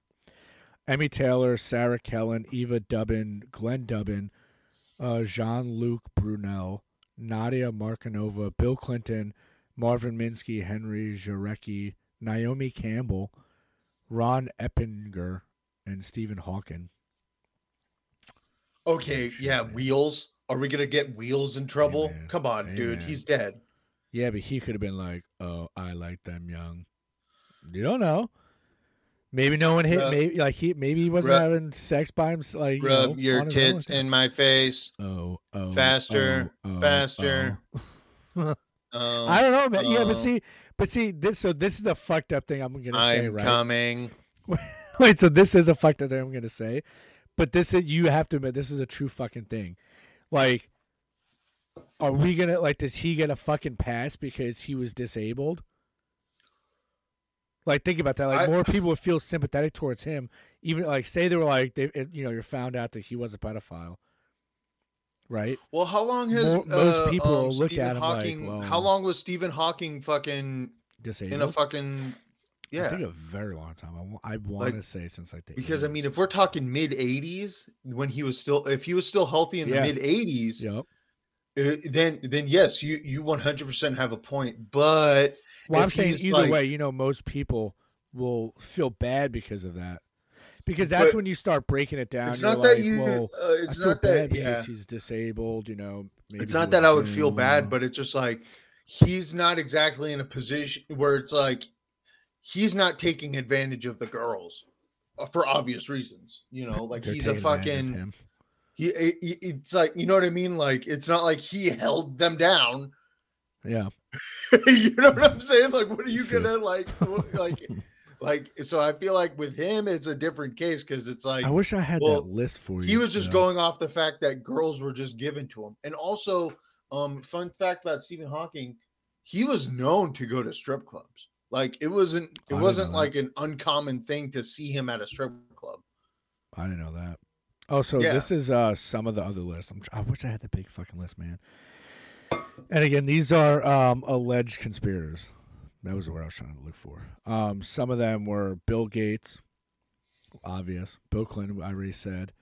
[SPEAKER 1] Emmy Taylor, Sarah Kellen, Eva Dubin, Glenn Dubin, uh, Jean-Luc Brunel, Nadia Marcinkova, Bill Clinton, Marvin Minsky, Henry Jarecki, Naomi Campbell, Ron Eppinger, and Stephen Hawking.
[SPEAKER 2] Okay,
[SPEAKER 1] Shit,
[SPEAKER 2] yeah,
[SPEAKER 1] man.
[SPEAKER 2] wheels. Are we gonna get wheels in trouble? Come on,
[SPEAKER 1] Hey,
[SPEAKER 2] dude,
[SPEAKER 1] man.
[SPEAKER 2] he's dead.
[SPEAKER 1] Yeah, but he could have been like, "Oh, I like them young." You don't know. Maybe no one hit.
[SPEAKER 2] Rub-
[SPEAKER 1] maybe like he. Maybe he wasn't
[SPEAKER 2] rub-
[SPEAKER 1] having sex by himself. Like you
[SPEAKER 2] Rub
[SPEAKER 1] know,
[SPEAKER 2] your tits in my face.
[SPEAKER 1] Oh, oh,
[SPEAKER 2] Faster,
[SPEAKER 1] oh, oh,
[SPEAKER 2] faster.
[SPEAKER 1] oh.
[SPEAKER 2] Um,
[SPEAKER 1] I don't know, man. yeah, but
[SPEAKER 2] oh.
[SPEAKER 1] see, but see, this. So this is the fucked up thing I'm gonna say,
[SPEAKER 2] I'm
[SPEAKER 1] right?
[SPEAKER 2] coming.
[SPEAKER 1] Wait, so this is a fucked up thing I'm gonna say, but this is you have to admit this is a true fucking thing. Like, are we gonna like? Does he get a fucking pass because he was disabled? Like, think about that. Like,
[SPEAKER 2] I-
[SPEAKER 1] more people would feel sympathetic towards him. Even like, say they were like, they, you know, you're found out that he was a pedophile, right?
[SPEAKER 2] Well, how long has
[SPEAKER 1] Mo- most
[SPEAKER 2] uh,
[SPEAKER 1] people
[SPEAKER 2] um,
[SPEAKER 1] look
[SPEAKER 2] Stephen
[SPEAKER 1] at him like, well-
[SPEAKER 2] how long was Stephen Hawking fucking
[SPEAKER 1] Disabled.
[SPEAKER 2] in a fucking?
[SPEAKER 1] I
[SPEAKER 2] Yeah,
[SPEAKER 1] think a very long time. I, I want to
[SPEAKER 2] Like,
[SPEAKER 1] say since like the
[SPEAKER 2] because I mean, if we're talking mid '80s, when he was still, if he was still healthy in
[SPEAKER 1] Yeah.
[SPEAKER 2] the mid '80s,
[SPEAKER 1] Yep.
[SPEAKER 2] then then yes, you you 100% have a point. But
[SPEAKER 1] Well, I'm saying either
[SPEAKER 2] like-
[SPEAKER 1] way, you know, most people will feel bad because of that. Because that's when you start breaking it down.
[SPEAKER 2] it's not that
[SPEAKER 1] like,
[SPEAKER 2] you.
[SPEAKER 1] Well,
[SPEAKER 2] uh, it's
[SPEAKER 1] I
[SPEAKER 2] not that. Yeah,
[SPEAKER 1] she's disabled. You know, maybe
[SPEAKER 2] it's not that I would feel bad, but it's just like he's not exactly in a position where it's like he's not taking advantage of the girls uh, for obvious reasons. You know, like
[SPEAKER 1] They're
[SPEAKER 2] he's a
[SPEAKER 1] taking advantage of
[SPEAKER 2] fucking. He, he- it's like you know what I mean. Like it's not like he held them down.
[SPEAKER 1] Yeah,
[SPEAKER 2] you know what I'm saying? Like, what are you gonna like? Like, like. So I feel like with him, it's a different case because it's like
[SPEAKER 1] I wish I had
[SPEAKER 2] well,
[SPEAKER 1] that list for you.
[SPEAKER 2] he was just
[SPEAKER 1] you know?
[SPEAKER 2] going off the fact that girls were just given to him, and also, um, fun fact about Stephen Hawking, he was known to go to strip clubs. Like it wasn't, it wasn't like an uncommon thing to see him at a strip club.
[SPEAKER 1] I didn't know that. Oh, so
[SPEAKER 2] Yeah.
[SPEAKER 1] this is uh some of the other lists. I'm, I wish I had the big fucking list, man. And again, these are um alleged conspirators. That was word I was trying to look for. Um, some of them were Bill Gates, obvious. Bill Clinton, I already said.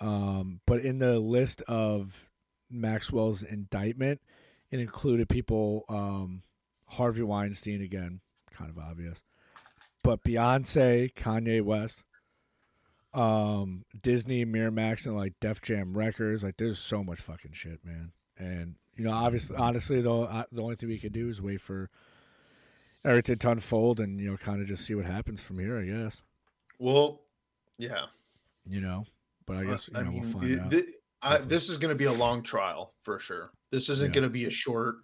[SPEAKER 1] Um, but in the list of Maxwell's indictment, it included people, um, Harvey Weinstein again, kind of obvious, but Beyonce, Kanye West, um, Disney, Miramax, and like Def Jam Records. Like, there's so much fucking shit, man. And you know, obviously, honestly, though, I, the only thing we could do is wait for everything to unfold and you know, kind of just see what happens from here. I guess
[SPEAKER 2] Well, yeah,
[SPEAKER 1] you know, but I
[SPEAKER 2] Uh,
[SPEAKER 1] guess you know
[SPEAKER 2] I mean,
[SPEAKER 1] we'll find
[SPEAKER 2] it-
[SPEAKER 1] out.
[SPEAKER 2] thi- I, this is going to be a long trial for sure. This isn't
[SPEAKER 1] Yeah.
[SPEAKER 2] going to be a short.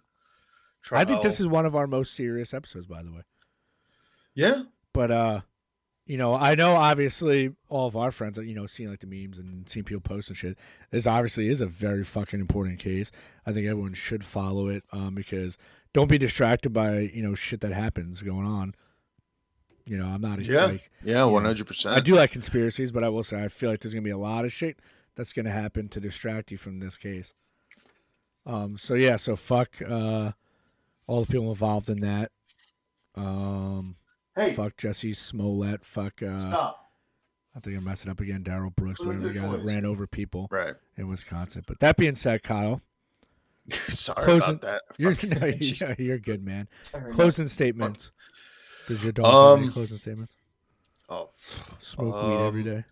[SPEAKER 2] Trial.
[SPEAKER 1] I think this is one of our most serious episodes, by the way.
[SPEAKER 2] yeah.
[SPEAKER 1] But uh, you know, I know obviously all of our friends, you know, seeing like the memes and seeing people post and shit. This obviously is a very fucking important case. I think everyone should follow it um, because don't be distracted by you know shit that happens going on. You know, I'm not a,
[SPEAKER 2] Yeah.
[SPEAKER 1] like
[SPEAKER 2] Yeah, one hundred percent.
[SPEAKER 1] I do like conspiracies, but I will say I feel like there's gonna be a lot of shit that's gonna happen to distract you from this case. Um. So yeah. So fuck. Uh, all the people involved in that. Um.
[SPEAKER 2] Hey,
[SPEAKER 1] Fuck Jussie Smollett. Fuck. Uh,
[SPEAKER 2] stop.
[SPEAKER 1] I think I messed it up again. Darrell Brooks, whatever the
[SPEAKER 2] the
[SPEAKER 1] guy that ran over people
[SPEAKER 2] Right.
[SPEAKER 1] in Wisconsin. But that being said, Kiel,
[SPEAKER 2] Sorry
[SPEAKER 1] Closing-
[SPEAKER 2] about that.
[SPEAKER 1] you're no,
[SPEAKER 2] it's just-
[SPEAKER 1] you're, you're good, man.
[SPEAKER 2] Sorry, no.
[SPEAKER 1] Closing statements. Does your dog have any
[SPEAKER 2] Um,
[SPEAKER 1] closing statements?
[SPEAKER 2] Oh,
[SPEAKER 1] Smoke weed every
[SPEAKER 2] um,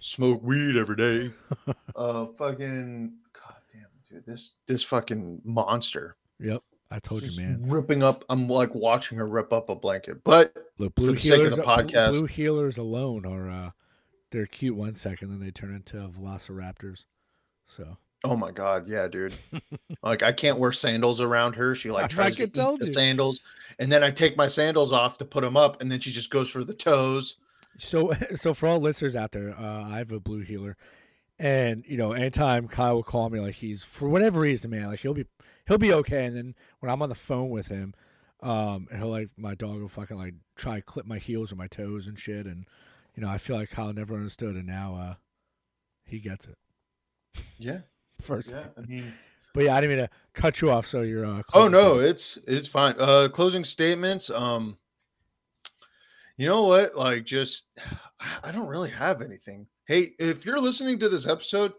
[SPEAKER 2] smoke weed every day. uh, fucking, god damn, dude, this this fucking monster.
[SPEAKER 1] Yep, I told
[SPEAKER 2] Just
[SPEAKER 1] you, man.
[SPEAKER 2] ripping up. I'm like watching her rip up a blanket, but
[SPEAKER 1] Look, blue
[SPEAKER 2] the sake of
[SPEAKER 1] heelers,
[SPEAKER 2] the podcast-
[SPEAKER 1] blue heelers alone are uh, they're cute one second, then they turn into velociraptors. So
[SPEAKER 2] oh my god, yeah, dude. like I can't wear sandals around her. She like tries to eat the
[SPEAKER 1] you.
[SPEAKER 2] sandals, and then I take my sandals off to put them up, and then she just goes for the toes.
[SPEAKER 1] So, so for all listeners out there, uh, I have a blue heeler, and you know, anytime Kiel will call me, like he's for whatever reason, man, like he'll be he'll be okay, and then when I'm on the phone with him, um, he'll like my dog will fucking like try to clip my heels or my toes and shit, and you know, I feel like Kiel never understood, and now uh, he gets it
[SPEAKER 2] Yeah,
[SPEAKER 1] first.
[SPEAKER 2] yeah. I mean,
[SPEAKER 1] But yeah, I didn't mean to cut you off. So you're. Uh,
[SPEAKER 2] oh no, it's it's fine. Uh, closing statements. Um, you know what? Like, just I don't really have anything. Hey, if you're listening to this episode,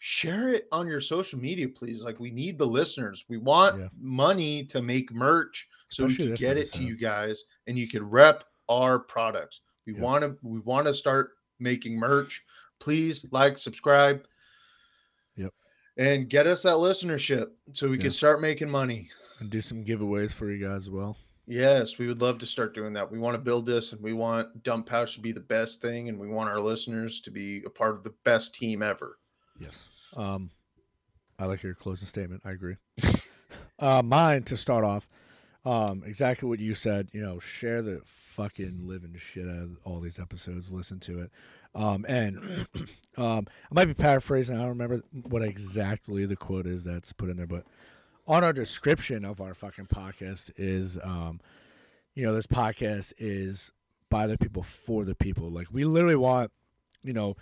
[SPEAKER 2] share it on your social media, please. Like, we need the listeners. We want
[SPEAKER 1] Yeah.
[SPEAKER 2] money to make merch so
[SPEAKER 1] Especially
[SPEAKER 2] we can get it to you guys and you can rep our products. We
[SPEAKER 1] Yeah.
[SPEAKER 2] want to we want to start making merch. Please like, subscribe.
[SPEAKER 1] Yep.
[SPEAKER 2] And get us that listenership so we
[SPEAKER 1] Yeah.
[SPEAKER 2] can start making money.
[SPEAKER 1] and do some giveaways for you guys as well.
[SPEAKER 2] Yes, we would love to start doing that. We want to build this and we want Dump Pouch to be the best thing and we want our listeners to be a part of the best team ever.
[SPEAKER 1] Yes. Um, I like your closing statement. I agree. uh, mine to start off, um, exactly what you said. You know, share the fucking living shit out of all these episodes. Listen to it. Um, and um, I might be paraphrasing. I don't remember what exactly the quote is that's put in there, but on our description of our fucking podcast is, um, you know, this podcast is by the people for the people. Like we literally want, you know,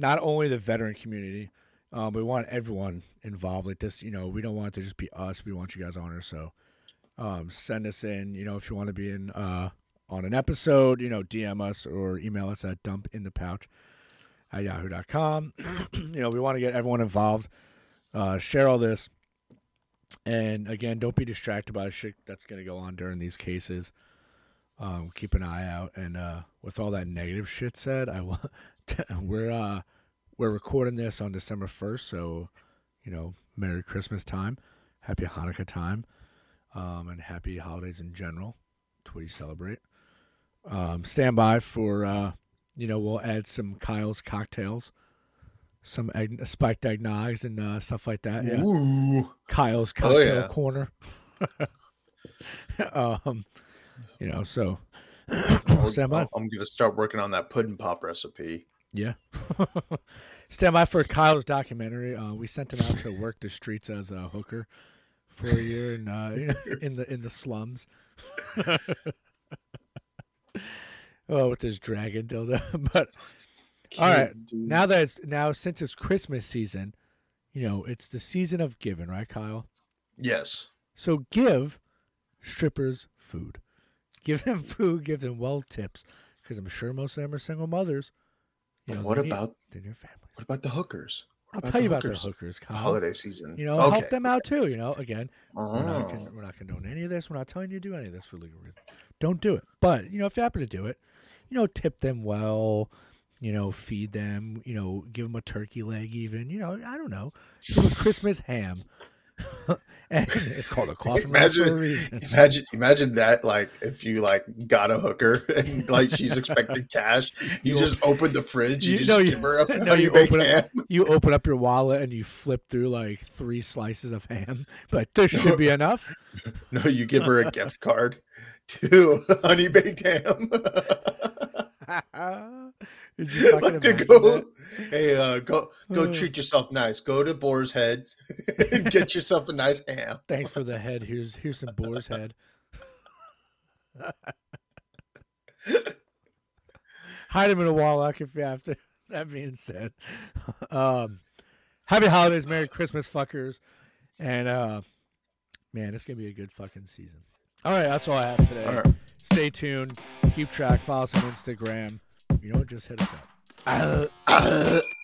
[SPEAKER 1] not only the veteran community, um, we want everyone involved. Like this, you know, we don't want it to just be us. We want you guys on here. So, um, send us in. You know, if you want to be in uh, on an episode, you know, DM us or email us at dumpinthepouch at yahoo.com. you know, we want to get everyone involved. Uh, share all this. And again, don't be distracted by the shit that's going to go on during these cases. Um, keep an eye out. And uh, with all that negative shit said, I will. we're uh, we're recording this on December first, so you know, Merry Christmas time, Happy Hanukkah time, um, and Happy holidays in general. To what you celebrate. Um, stand by for uh, you know, we'll add some Kiel's cocktails, some egg, spiked eggnogs and uh, stuff like that. Yeah.
[SPEAKER 2] Ooh.
[SPEAKER 1] Kiel's
[SPEAKER 2] Oh,
[SPEAKER 1] cocktail
[SPEAKER 2] yeah.
[SPEAKER 1] corner. um, you know, so stand by.
[SPEAKER 2] I'm going to start working on that pudding pop recipe.
[SPEAKER 1] Yeah. stand by for Kiel's documentary. Uh, we sent him out to work the streets as a hooker for a year in uh, in the in the slums. oh, with his dragon dildo. but All right,
[SPEAKER 2] Cute, dude.
[SPEAKER 1] now that it's now since it's Christmas season, you know it's the season of giving, right, Kiel?
[SPEAKER 2] Yes.
[SPEAKER 1] So give strippers food. Give them food. Give them well tips, because I'm sure most of them are single mothers. You know,
[SPEAKER 2] what
[SPEAKER 1] they
[SPEAKER 2] about
[SPEAKER 1] families?
[SPEAKER 2] what about the hookers?
[SPEAKER 1] I'll tell you about
[SPEAKER 2] hookers?
[SPEAKER 1] the hookers,
[SPEAKER 2] The
[SPEAKER 1] Kiel.
[SPEAKER 2] holiday season.
[SPEAKER 1] You know,
[SPEAKER 2] okay.
[SPEAKER 1] help them out too. You know, again, we're not
[SPEAKER 2] Oh.
[SPEAKER 1] con- we're not condoning any of this. We're not telling you to do any of this for legal reasons. Don't do it. But you know, if you happen to do it, you know, tip them well. You know, feed them. You know, give them a turkey leg. Even you know, I don't know, give a Christmas ham. it's called a coffin rack for a
[SPEAKER 2] Imagine,
[SPEAKER 1] reason.
[SPEAKER 2] imagine, imagine that. Like, if you like got a hooker and like she's expecting cash, you
[SPEAKER 1] You
[SPEAKER 2] just open the fridge, you,
[SPEAKER 1] you-
[SPEAKER 2] just
[SPEAKER 1] no, you-
[SPEAKER 2] give her a
[SPEAKER 1] no, you open
[SPEAKER 2] ham.
[SPEAKER 1] up, you open up your wallet and you flip through like three slices of ham. But this should be enough.
[SPEAKER 2] No, you give her a gift card to honey baked ham.
[SPEAKER 1] Did you fucking
[SPEAKER 2] to go, hey, uh, go go
[SPEAKER 1] Uh.
[SPEAKER 2] treat yourself nice. Go to Boar's Head and get yourself a nice ham.
[SPEAKER 1] Thanks for the head. Here's here's some boar's head. Hide him in a wallach if you have to. That being said, um, happy holidays, Merry Christmas, fuckers, and uh, man, it's gonna be a good fucking season. All right, that's all I have today.
[SPEAKER 2] All right.
[SPEAKER 1] Stay tuned, keep track, follow us on Instagram. You know, just hit us up. Uh,
[SPEAKER 2] Uh,